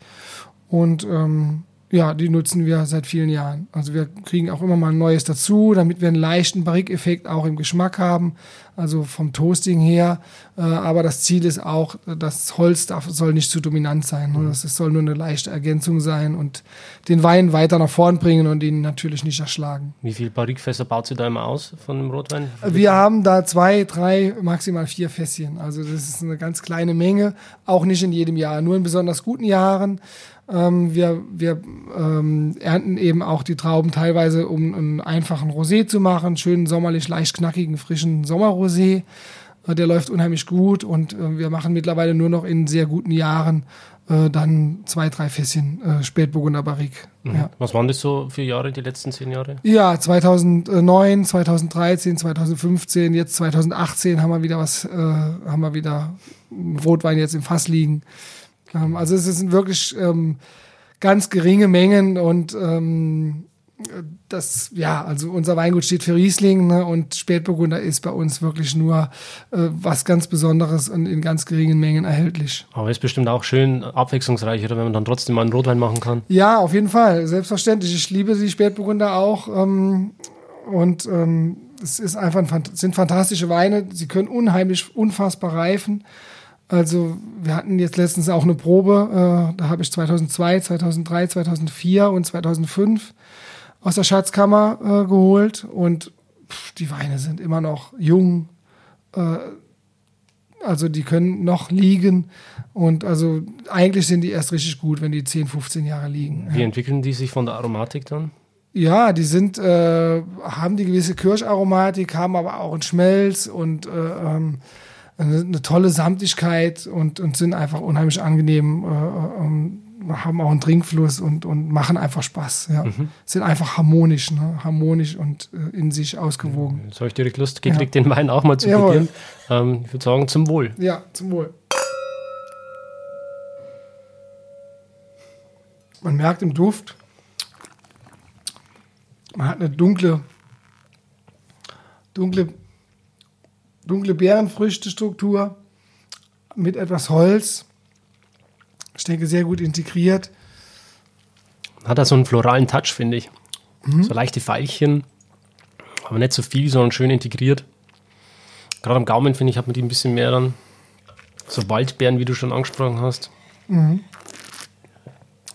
Und ähm, ja, die nutzen wir seit vielen Jahren. Also wir kriegen auch immer mal ein neues dazu, damit wir einen leichten Barrique-Effekt auch im Geschmack haben, also vom Toasting her. Äh, aber das Ziel ist auch, das Holz darf, soll nicht zu dominant sein. Mhm. Es soll nur eine leichte Ergänzung sein und den Wein weiter nach vorn bringen und ihn natürlich nicht erschlagen.
Wie viele Barrique-Fässer baut ihr da immer aus von dem Rotwein?
Wir haben da zwei, drei, maximal vier Fässchen. Also das ist eine ganz kleine Menge, auch nicht in jedem Jahr, nur in besonders guten Jahren. Ähm, wir wir ähm, ernten eben auch die Trauben teilweise, um einen einfachen Rosé zu machen, schönen sommerlich leicht knackigen, frischen Sommerrosé. Äh, der läuft unheimlich gut und äh, wir machen mittlerweile nur noch in sehr guten Jahren äh, dann zwei, drei Fässchen äh, Spätburgunder Barrique.
Mhm. Ja. Was waren das so für Jahre, die letzten zehn Jahre?
Ja, 2009, 2013, 2015, jetzt 2018 haben wir wieder was, äh, haben wir wieder Rotwein jetzt im Fass liegen. Also es sind wirklich ähm, ganz geringe Mengen und ähm, das, ja, also unser Weingut steht für Riesling ne, und Spätburgunder ist bei uns wirklich nur äh, was ganz Besonderes und in ganz geringen Mengen erhältlich.
Aber ist bestimmt auch schön abwechslungsreich, oder wenn man dann trotzdem mal einen Rotwein machen kann.
Ja, auf jeden Fall, selbstverständlich. Ich liebe die Spätburgunder auch ähm, und ähm, es ist einfach ein, sind fantastische Weine. Sie können unheimlich, unfassbar reifen. Also wir hatten jetzt letztens auch eine Probe, äh, da habe ich 2002, 2003, 2004 und 2005 aus der Schatzkammer äh, geholt und pff, die Weine sind immer noch jung. Äh, also die können noch liegen und also eigentlich sind die erst richtig gut, wenn die 10, 15 Jahre liegen.
Wie entwickeln die sich von der Aromatik dann?
Ja, die sind, äh, haben die gewisse Kirscharomatik, haben aber auch einen Schmelz und äh, ähm, eine, eine tolle Samtigkeit und, und sind einfach unheimlich angenehm äh, ähm, haben auch einen Trinkfluss und, und machen einfach Spaß. Ja. Mhm. Sind einfach harmonisch, ne? harmonisch und äh, in sich ausgewogen.
Jetzt habe ich direkt Lust gekriegt, ja. den Wein auch mal zu Jawohl. probieren. Ähm, ich würde sagen, zum Wohl.
Ja, zum Wohl. Man merkt im Duft, man hat eine dunkle, dunkle, dunkle Beerenfrüchtestruktur mit etwas Holz ich denke, sehr gut integriert.
Hat er so einen floralen Touch, finde ich. Mhm. So leichte Veilchen, aber nicht so viel, sondern schön integriert. Gerade am Gaumen, finde ich, hat man die ein bisschen mehr dann. So Waldbeeren, wie du schon angesprochen hast.
Mhm.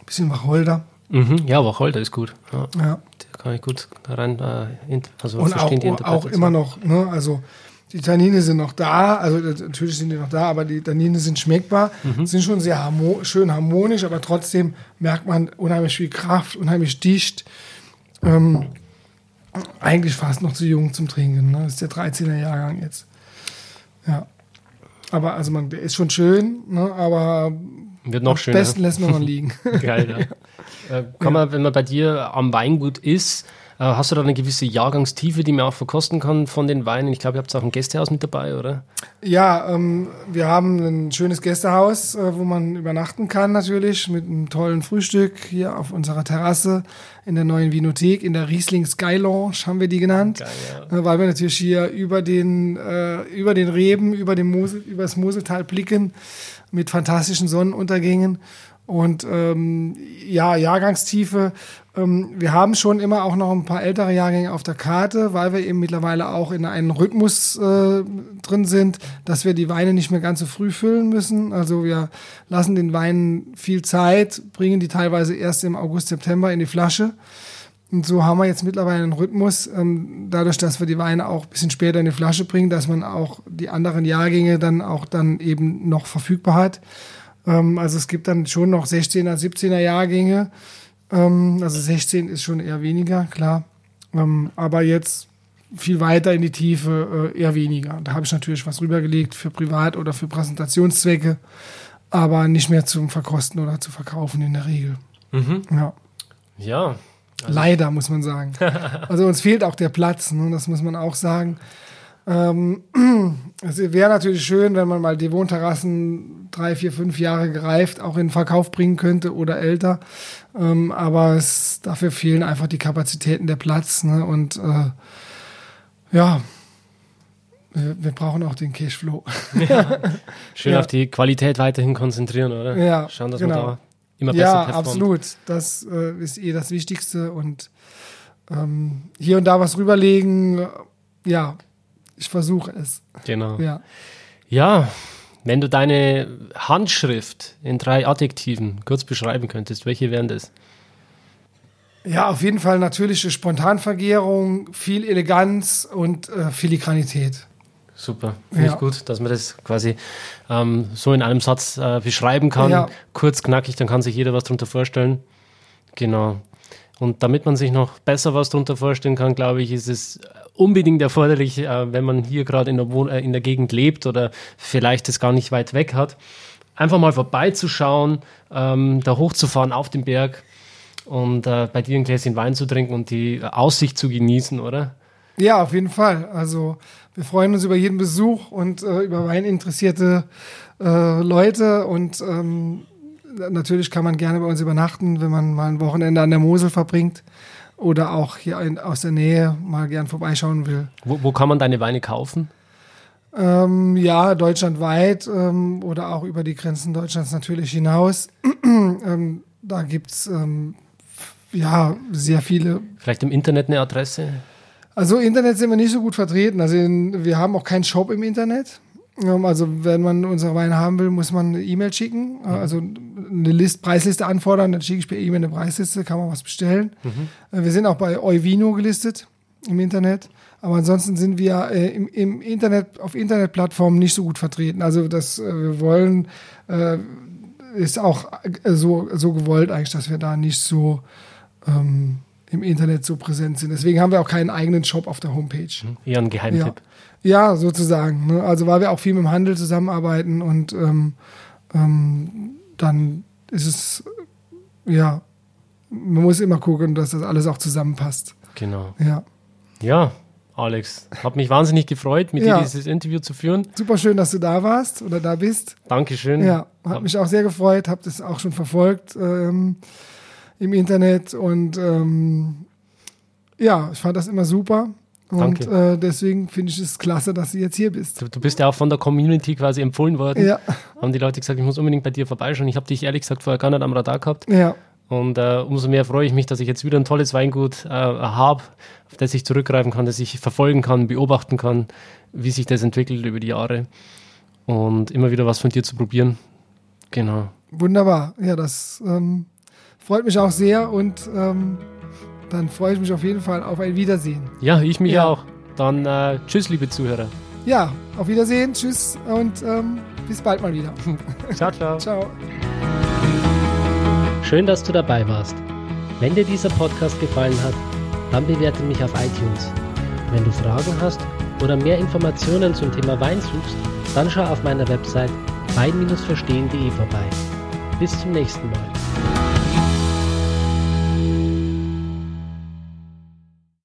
Bisschen Wacholder.
Mhm. Ja, Wacholder ist gut. Ja. ja. Da kann ich gut rein äh,
also Und auch, auch immer noch, ne, also die Tannine sind noch da, also natürlich sind die noch da, aber die Tannine sind schmeckbar, mhm. sind schon sehr harmo schön harmonisch, aber trotzdem merkt man unheimlich viel Kraft, unheimlich dicht. Ähm, eigentlich fast noch zu jung zum Trinken. Ne? Das ist der 13er Jahrgang jetzt. Ja. Aber also man, der ist schon schön, ne? aber
wird noch schöner.
Am besten lässt man noch liegen.
Geil, ja. Äh, kann man, wenn man bei dir am Weingut ist, äh, hast du da eine gewisse Jahrgangstiefe, die man auch verkosten kann von den Weinen? Ich glaube, ihr habt auch ein Gästehaus mit dabei, oder?
Ja, ähm, wir haben ein schönes Gästehaus, äh, wo man übernachten kann natürlich, mit einem tollen Frühstück hier auf unserer Terrasse in der neuen Vinothek, in der Riesling Sky Lounge haben wir die genannt, Geil, ja. äh, weil wir natürlich hier über den, äh, über den Reben, über, den Mosel, über das Moseltal blicken mit fantastischen Sonnenuntergängen und ähm, ja, Jahrgangstiefe. Ähm, wir haben schon immer auch noch ein paar ältere Jahrgänge auf der Karte, weil wir eben mittlerweile auch in einem Rhythmus äh, drin sind, dass wir die Weine nicht mehr ganz so früh füllen müssen. Also wir lassen den Weinen viel Zeit, bringen die teilweise erst im August, September in die Flasche. Und so haben wir jetzt mittlerweile einen Rhythmus, ähm, dadurch, dass wir die Weine auch ein bisschen später in die Flasche bringen, dass man auch die anderen Jahrgänge dann auch dann eben noch verfügbar hat. Ähm, also es gibt dann schon noch 16er, 17er Jahrgänge. Ähm, also 16 ist schon eher weniger, klar. Ähm, aber jetzt viel weiter in die Tiefe äh, eher weniger. Da habe ich natürlich was rübergelegt für Privat- oder für Präsentationszwecke, aber nicht mehr zum Verkosten oder zu verkaufen in der Regel.
Mhm. Ja. Ja.
Also Leider, muss man sagen. also uns fehlt auch der Platz, ne? das muss man auch sagen. Ähm, es wäre natürlich schön, wenn man mal die Wohnterrassen drei, vier, fünf Jahre gereift auch in den Verkauf bringen könnte oder älter. Ähm, aber es, dafür fehlen einfach die Kapazitäten der Platz. Ne? Und äh, ja, wir, wir, brauchen auch den Cashflow. Ja.
Schön ja. auf die Qualität weiterhin konzentrieren, oder?
Ja,
Schauen, dass
genau.
man da immer
besser Ja, performt. absolut. Das äh, ist eh das Wichtigste. Und ähm, hier und da was rüberlegen, ja, ich versuche es.
Genau.
Ja.
ja, wenn du deine Handschrift in drei Adjektiven kurz beschreiben könntest, welche wären das?
Ja, auf jeden Fall natürliche Spontanvergärung, viel Eleganz und äh, Filigranität.
Super, finde ja. ich gut, dass man das quasi ähm, so in einem Satz äh, beschreiben kann. Ja. Kurz, knackig, dann kann sich jeder was darunter vorstellen. Genau. Und damit man sich noch besser was darunter vorstellen kann, glaube ich, ist es unbedingt erforderlich, äh, wenn man hier gerade in, der äh, in der Gegend lebt oder vielleicht es gar nicht weit weg hat, einfach mal vorbeizuschauen, ähm, da hochzufahren auf den Berg und äh, bei dir ein Gläschen Wein zu trinken und die Aussicht zu genießen, oder?
Ja, auf jeden Fall. Also wir freuen uns über jeden Besuch und äh, über weininteressierte äh, Leute und ähm, natürlich kann man gerne bei uns übernachten, wenn man mal ein Wochenende an der Mosel verbringt oder auch hier in, aus der Nähe mal gern vorbeischauen will.
Wo, wo kann man deine Weine kaufen?
Ähm, ja, deutschlandweit ähm, oder auch über die Grenzen Deutschlands natürlich hinaus. ähm, da gibt es ähm, ja sehr viele.
Vielleicht im Internet eine Adresse?
Also Internet sind wir nicht so gut vertreten. Also in, wir haben auch keinen Shop im Internet. Also wenn man unsere Weine haben will, muss man eine E-Mail schicken, mhm. also eine List, Preisliste anfordern, dann schicke ich per E-Mail eine Preisliste, kann man was bestellen. Mhm. Äh, wir sind auch bei Euvino gelistet im Internet, aber ansonsten sind wir äh, im, im, Internet auf Internetplattformen nicht so gut vertreten. Also das äh, wir wollen ist auch so so gewollt eigentlich, dass wir da nicht so ähm, im Internet so präsent sind. Deswegen haben wir auch keinen eigenen Shop auf der Homepage.
Mhm. Eher ein Geheimtipp.
Ja. Ja, sozusagen. Ne? Also weil wir auch viel mit dem Handel zusammenarbeiten und ähm, ähm, dann ist es ja, man muss immer gucken, dass das alles auch zusammenpasst.
Genau.
Ja.
Ja, Alex, hat mich wahnsinnig gefreut, mit
Ja.
dir dieses Interview zu führen.
Super schön, dass du da warst oder da bist.
Dankeschön.
Ja, hat mich auch sehr gefreut, habe das auch schon verfolgt ähm, im Internet und ähm, ja, ich fand das immer super. Und äh, deswegen finde ich es klasse, dass du jetzt hier bist.
Du, du bist ja auch von der Community quasi empfohlen worden.
Ja,
Haben die Leute gesagt, ich muss unbedingt bei dir vorbeischauen. Ich habe dich ehrlich gesagt vorher gar nicht am Radar gehabt.
ja,
Und äh, umso mehr freue ich mich, dass ich jetzt wieder ein tolles Weingut äh, habe, auf das ich zurückgreifen kann, das ich verfolgen kann, beobachten kann, wie sich das entwickelt über die Jahre. Und immer wieder was von dir zu probieren. Genau.
wunderbar. Ja, das ähm, freut mich auch sehr und ähm, dann freue ich mich auf jeden Fall auf ein Wiedersehen.
Ja, ich mich
Ja.
auch. Dann äh, tschüss, liebe Zuhörer.
Ja, auf Wiedersehen, tschüss und ähm, bis bald mal wieder.
Ciao, ciao.
Ciao.
Schön, dass du dabei warst. Wenn dir dieser Podcast gefallen hat, dann bewerte mich auf iTunes. Wenn du Fragen hast oder mehr Informationen zum Thema Wein suchst, dann schau auf meiner Website wein-verstehen.de vorbei. Bis zum nächsten Mal.